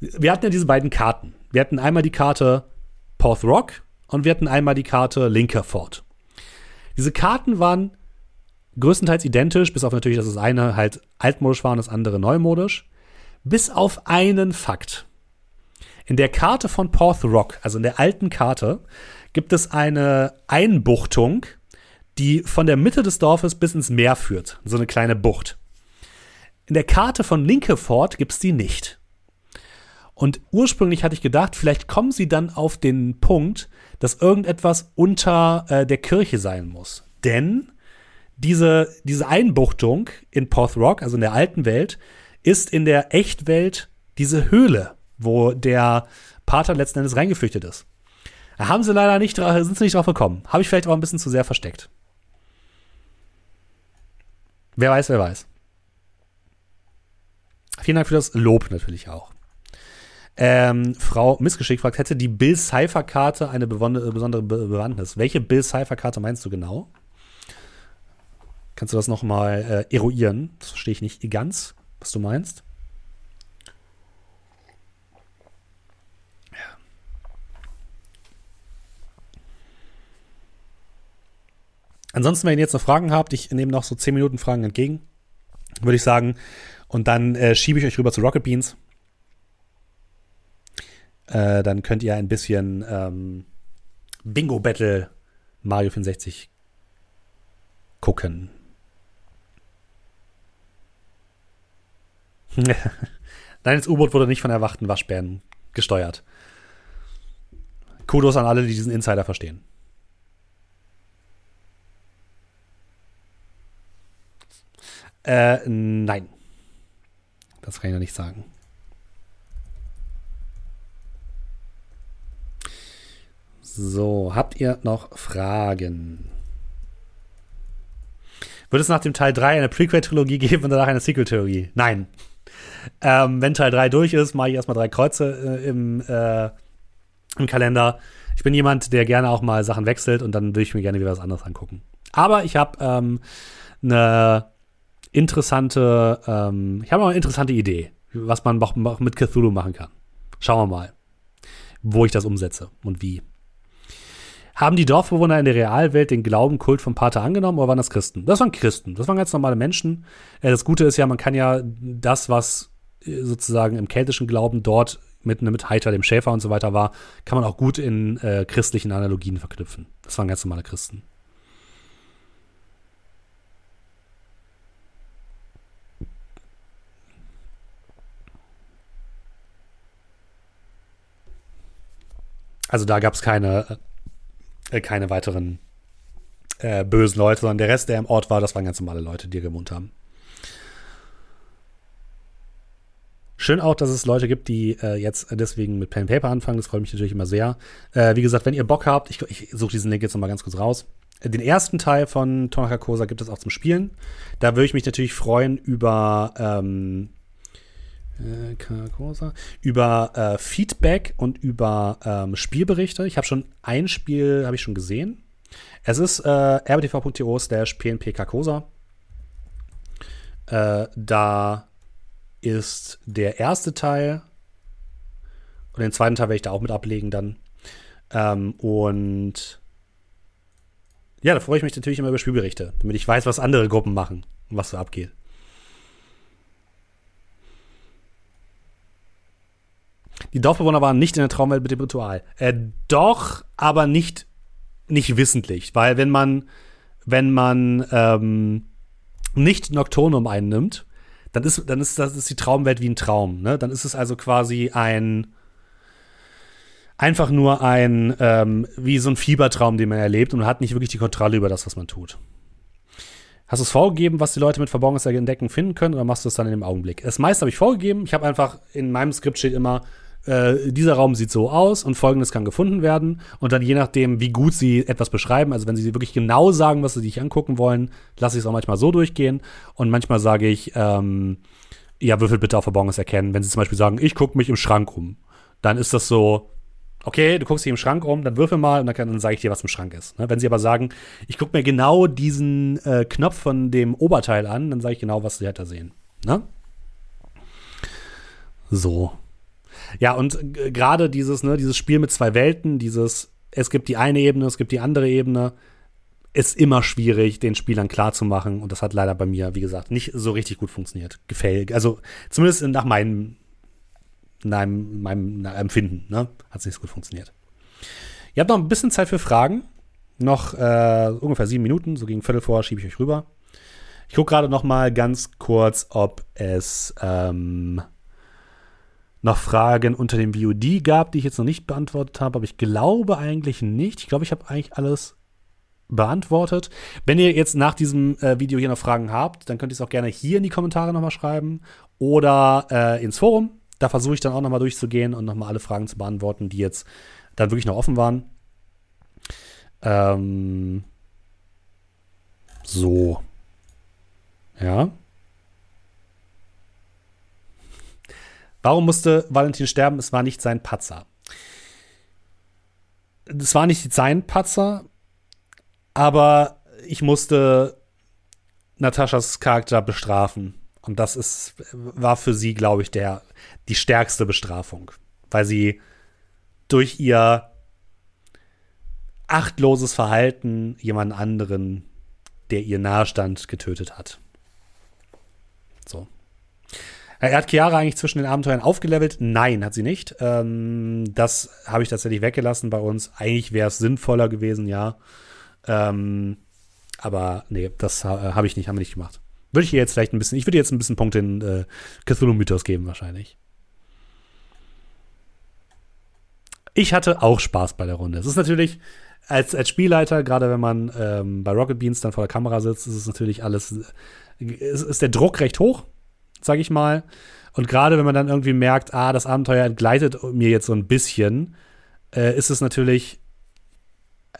Wir hatten ja diese beiden Karten. Wir hatten einmal die Karte Porth Rock und wir hatten einmal die Karte Linkerford. Diese Karten waren größtenteils identisch, bis auf natürlich, dass das eine halt altmodisch war und das andere neumodisch. Bis auf einen Fakt. In der Karte von Porth Rock, also in der alten Karte, gibt es eine Einbuchtung die von der Mitte des Dorfes bis ins Meer führt. So eine kleine Bucht. In der Karte von Linkefort gibt es die nicht. Und ursprünglich hatte ich gedacht, vielleicht kommen sie dann auf den Punkt, dass irgendetwas unter äh, der Kirche sein muss. Denn diese, diese Einbuchtung in Porth Rock, also in der alten Welt, ist in der Echtwelt diese Höhle, wo der Pater letzten Endes reingeflüchtet ist. Da haben sie leider nicht, sind sie nicht drauf gekommen. Habe ich vielleicht auch ein bisschen zu sehr versteckt. Wer weiß, wer weiß. Vielen Dank für das Lob natürlich auch. Ähm, Frau Missgeschick fragt, hätte die Bill Cypher Karte eine besondere Bewandtnis? Welche Bill Cypher Karte meinst du genau? Kannst du das nochmal äh, eruieren? Das verstehe ich nicht ganz, was du meinst. Ansonsten, wenn ihr jetzt noch Fragen habt, ich nehme noch so 10 Minuten Fragen entgegen, würde ich sagen. Und dann äh, schiebe ich euch rüber zu Rocket Beans. Äh, dann könnt ihr ein bisschen ähm, Bingo Battle Mario 64 gucken. Nein, das U-Boot wurde nicht von erwachten Waschbären gesteuert. Kudos an alle, die diesen Insider verstehen. Äh, nein. Das kann ich noch nicht sagen. So, habt ihr noch Fragen? Wird es nach dem Teil 3 eine Prequel-Trilogie geben und danach eine Sequel-Trilogie? Nein. Ähm, wenn Teil 3 durch ist, mache ich erstmal drei Kreuze äh, im, äh, im Kalender. Ich bin jemand, der gerne auch mal Sachen wechselt und dann würde ich mir gerne wieder was anderes angucken. Aber ich habe ähm, eine interessante, ähm, ich habe eine interessante Idee, was man mit Cthulhu machen kann. Schauen wir mal, wo ich das umsetze und wie. Haben die Dorfbewohner in der Realwelt den Glaubenkult vom Pater angenommen oder waren das Christen? Das waren Christen. Das waren ganz normale Menschen. Äh, das Gute ist ja, man kann ja das, was äh, sozusagen im keltischen Glauben dort mit, mit Heiter, dem Schäfer und so weiter war, kann man auch gut in äh, christlichen Analogien verknüpfen. Das waren ganz normale Christen. Also da gab es keine äh, keine weiteren äh, bösen Leute, sondern der Rest, der im Ort war, das waren ganz normale Leute, die hier gewohnt haben. Schön auch, dass es Leute gibt, die äh, jetzt deswegen mit Pen and Paper anfangen. Das freut mich natürlich immer sehr. Äh, wie gesagt, wenn ihr Bock habt, ich, ich suche diesen Link jetzt nochmal ganz kurz raus. Den ersten Teil von Tonaka Kosa gibt es auch zum Spielen. Da würde ich mich natürlich freuen über ähm, äh, über äh, Feedback und über ähm, Spielberichte. Ich habe schon ein Spiel, habe ich schon gesehen. Es ist äh, rbtv.to slash pnp Carcosa. Äh, da ist der erste Teil und den zweiten Teil werde ich da auch mit ablegen dann. Ähm, und ja, da freue ich mich natürlich immer über Spielberichte, damit ich weiß, was andere Gruppen machen und was so abgeht. Die Dorfbewohner waren nicht in der Traumwelt mit dem Ritual. Äh, doch, aber nicht, nicht wissentlich. Weil wenn man, wenn man ähm, nicht Nocturnum einnimmt, dann ist, dann ist das ist die Traumwelt wie ein Traum. Ne? Dann ist es also quasi ein einfach nur ein ähm, wie so ein Fiebertraum, den man erlebt und man hat nicht wirklich die Kontrolle über das, was man tut. Hast du es vorgegeben, was die Leute mit Verborgenes entdecken finden können, oder machst du es dann in dem Augenblick? Das meiste habe ich vorgegeben. Ich habe einfach in meinem Skript steht immer, äh, dieser Raum sieht so aus und folgendes kann gefunden werden. Und dann je nachdem, wie gut sie etwas beschreiben, also wenn sie wirklich genau sagen, was sie sich angucken wollen, lasse ich es auch manchmal so durchgehen. Und manchmal sage ich, ähm, ja, würfelt bitte auf Verborgenes erkennen. Wenn sie zum Beispiel sagen, ich gucke mich im Schrank um, dann ist das so, okay, du guckst dich im Schrank um, dann würfel mal und dann, dann sage ich dir, was im Schrank ist. Ne? Wenn sie aber sagen, ich gucke mir genau diesen äh, Knopf von dem Oberteil an, dann sage ich genau, was sie halt da sehen. Ne? So. Ja, und gerade dieses, ne, dieses Spiel mit zwei Welten, dieses, es gibt die eine Ebene, es gibt die andere Ebene, ist immer schwierig, den Spielern klarzumachen. Und das hat leider bei mir, wie gesagt, nicht so richtig gut funktioniert. Gefällt. Also zumindest nach meinem, meinem, meinem Empfinden, ne? Hat es nicht so gut funktioniert. Ihr habt noch ein bisschen Zeit für Fragen. Noch äh, ungefähr sieben Minuten, so gegen Viertel vor schiebe ich euch rüber. Ich gucke gerade noch mal ganz kurz, ob es ähm, noch Fragen unter dem VOD gab, die ich jetzt noch nicht beantwortet habe, aber ich glaube eigentlich nicht. Ich glaube, ich habe eigentlich alles beantwortet. Wenn ihr jetzt nach diesem äh, Video hier noch Fragen habt, dann könnt ihr es auch gerne hier in die Kommentare nochmal schreiben oder äh, ins Forum. Da versuche ich dann auch nochmal durchzugehen und nochmal alle Fragen zu beantworten, die jetzt dann wirklich noch offen waren. Ähm so. Ja. Warum musste Valentin sterben? Es war nicht sein Patzer. Es war nicht sein Patzer, aber ich musste Nataschas Charakter bestrafen. Und das ist, war für sie, glaube ich, der, die stärkste Bestrafung. Weil sie durch ihr achtloses Verhalten jemand anderen, der ihr nahestand, getötet hat. So. Äh, er hat Chiara eigentlich zwischen den Abenteuern aufgelevelt? Nein, hat sie nicht. Ähm, das habe ich tatsächlich weggelassen bei uns. Eigentlich wäre es sinnvoller gewesen, ja. Ähm, aber nee, das äh, habe ich nicht, haben wir nicht gemacht. Würde ich ihr jetzt vielleicht ein bisschen, ich würde jetzt ein bisschen Punkte in äh, Cthulhu-Mythos geben, wahrscheinlich. Ich hatte auch Spaß bei der Runde. Es ist natürlich, als, als Spielleiter, gerade wenn man ähm, bei Rocket Beans dann vor der Kamera sitzt, ist es natürlich alles ist, ist der Druck recht hoch, sag ich mal. Und gerade wenn man dann irgendwie merkt, ah, das Abenteuer entgleitet mir jetzt so ein bisschen, äh, ist es natürlich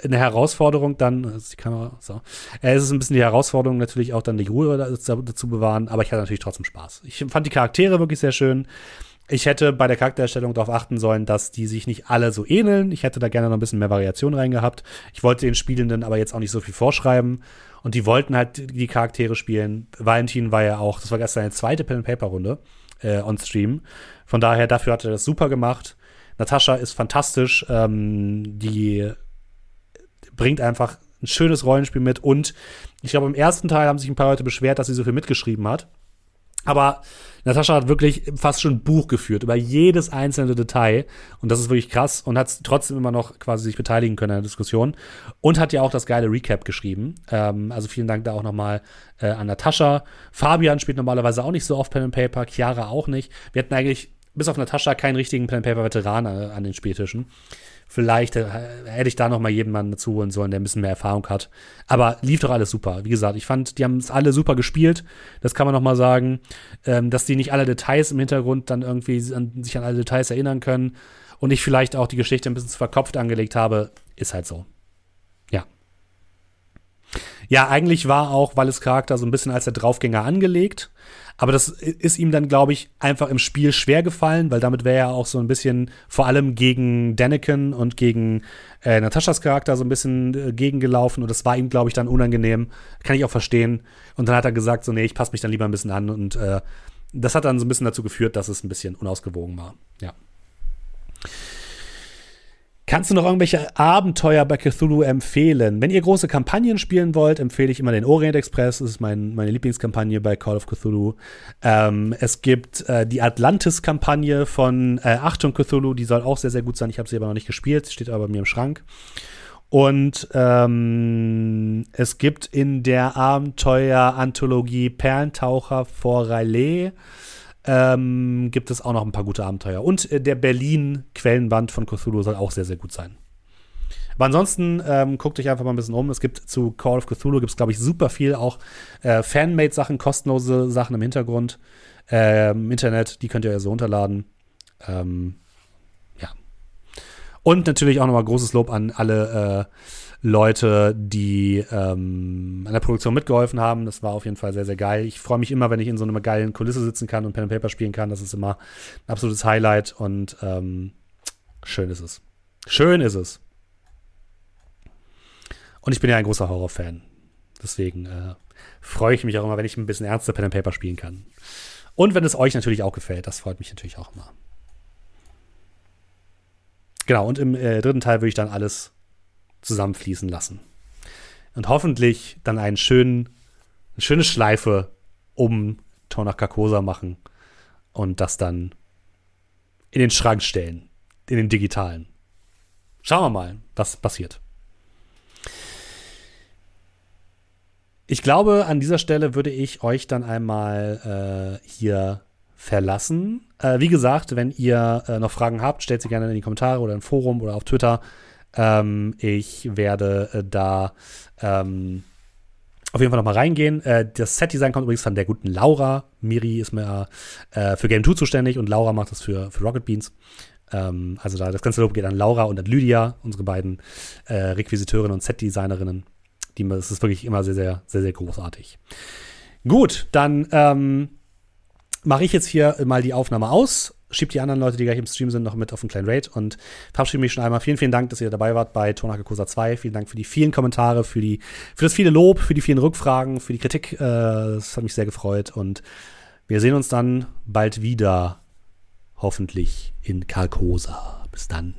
eine Herausforderung dann, ist die Kamera, so. Äh, es ist ein bisschen die Herausforderung natürlich auch dann die Ruhe dazu bewahren, aber ich hatte natürlich trotzdem Spaß. Ich fand die Charaktere wirklich sehr schön. Ich hätte bei der Charaktererstellung darauf achten sollen, dass die sich nicht alle so ähneln. Ich hätte da gerne noch ein bisschen mehr Variation reingehabt. Ich wollte den Spielenden aber jetzt auch nicht so viel vorschreiben. Und die wollten halt die Charaktere spielen. Valentin war ja auch, das war gestern seine zweite Pen-and-Paper-Runde äh, on Stream. Von daher, dafür hat er das super gemacht. Natascha ist fantastisch. Ähm, die bringt einfach ein schönes Rollenspiel mit. Und ich glaube, im ersten Teil haben sich ein paar Leute beschwert, dass sie so viel mitgeschrieben hat. Aber Natascha hat wirklich fast schon ein Buch geführt über jedes einzelne Detail. Und das ist wirklich krass und hat trotzdem immer noch quasi sich beteiligen können an der Diskussion. Und hat ja auch das geile Recap geschrieben. Ähm, also vielen Dank da auch nochmal äh, an Natascha. Fabian spielt normalerweise auch nicht so oft Pen and Paper, Chiara auch nicht. Wir hatten eigentlich bis auf Natascha keinen richtigen Pen and Paper Veteran an, an den Spieltischen. Vielleicht äh, hätte ich da noch mal jemanden dazu holen sollen, der ein bisschen mehr Erfahrung hat. Aber lief doch alles super. Wie gesagt, ich fand, die haben es alle super gespielt. Das kann man noch mal sagen. Ähm, dass die nicht alle Details im Hintergrund dann irgendwie an, sich an alle Details erinnern können und ich vielleicht auch die Geschichte ein bisschen zu verkopft angelegt habe, ist halt so. Ja. Ja, eigentlich war auch Walles Charakter so ein bisschen als der Draufgänger angelegt. Aber das ist ihm dann, glaube ich, einfach im Spiel schwer gefallen, weil damit wäre er auch so ein bisschen vor allem gegen Daniken und gegen äh, Nataschas Charakter so ein bisschen äh, gegengelaufen und das war ihm, glaube ich, dann unangenehm. Kann ich auch verstehen. Und dann hat er gesagt, so, nee, ich passe mich dann lieber ein bisschen an und äh, das hat dann so ein bisschen dazu geführt, dass es ein bisschen unausgewogen war. Ja. Kannst du noch irgendwelche Abenteuer bei Cthulhu empfehlen? Wenn ihr große Kampagnen spielen wollt, empfehle ich immer den Orient Express. Das ist mein, meine Lieblingskampagne bei Call of Cthulhu. Ähm, es gibt äh, die Atlantis-Kampagne von äh, Achtung Cthulhu. Die soll auch sehr, sehr gut sein. Ich habe sie aber noch nicht gespielt. Steht aber bei mir im Schrank. Und ähm, es gibt in der Abenteuer-Anthologie Perlentaucher vor Raleigh ähm, gibt es auch noch ein paar gute Abenteuer. Und äh, der Berlin-Quellenband von Cthulhu soll auch sehr, sehr gut sein. Aber ansonsten ähm, guckt euch einfach mal ein bisschen um. Es gibt zu Call of Cthulhu gibt es, glaube ich, super viel auch äh, Fanmade-Sachen, kostenlose Sachen im Hintergrund, äh, im Internet. Die könnt ihr ja so runterladen. Ähm. Und natürlich auch nochmal großes Lob an alle äh, Leute, die ähm, an der Produktion mitgeholfen haben. Das war auf jeden Fall sehr, sehr geil. Ich freue mich immer, wenn ich in so einer geilen Kulisse sitzen kann und Pen and Paper spielen kann. Das ist immer ein absolutes Highlight und ähm, schön ist es. Schön ist es. Und ich bin ja ein großer Horrorfan. Deswegen äh, freue ich mich auch immer, wenn ich ein bisschen ernster Pen and Paper spielen kann. Und wenn es euch natürlich auch gefällt, das freut mich natürlich auch immer. Genau, und im äh, dritten Teil würde ich dann alles zusammenfließen lassen. Und hoffentlich dann einen schönen, eine schöne Schleife um Tonach Carcosa machen und das dann in den Schrank stellen, in den digitalen. Schauen wir mal, was passiert. Ich glaube, an dieser Stelle würde ich euch dann einmal äh, hier verlassen. Äh, wie gesagt, wenn ihr äh, noch Fragen habt, stellt sie gerne in die Kommentare oder im Forum oder auf Twitter. Ähm, ich werde äh, da ähm, auf jeden Fall noch mal reingehen. Äh, das Set-Design kommt übrigens von der guten Laura. Miri ist mehr äh, für Game 2 zuständig und Laura macht das für, für Rocket Beans. Ähm, also da, das ganze Lob geht an Laura und an Lydia, unsere beiden äh, Requisiteurinnen und Set-Designerinnen. Das ist wirklich immer sehr, sehr, sehr, sehr großartig. Gut, dann ähm, mache ich jetzt hier mal die Aufnahme aus schiebt die anderen Leute, die gleich im Stream sind, noch mit auf einen kleinen Raid und verabschiede mich schon einmal. Vielen, vielen Dank, dass ihr dabei wart bei Tonaka Kosa 2. Vielen Dank für die vielen Kommentare, für, die, für das viele Lob, für die vielen Rückfragen, für die Kritik. Äh, das hat mich sehr gefreut und wir sehen uns dann bald wieder. Hoffentlich in Kalkosa. Bis dann.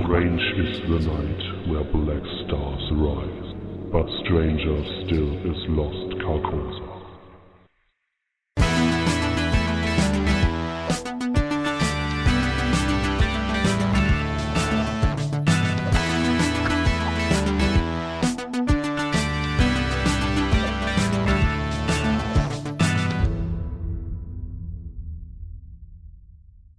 Strange is the night where black stars rise. But stranger still is lost Carcosa.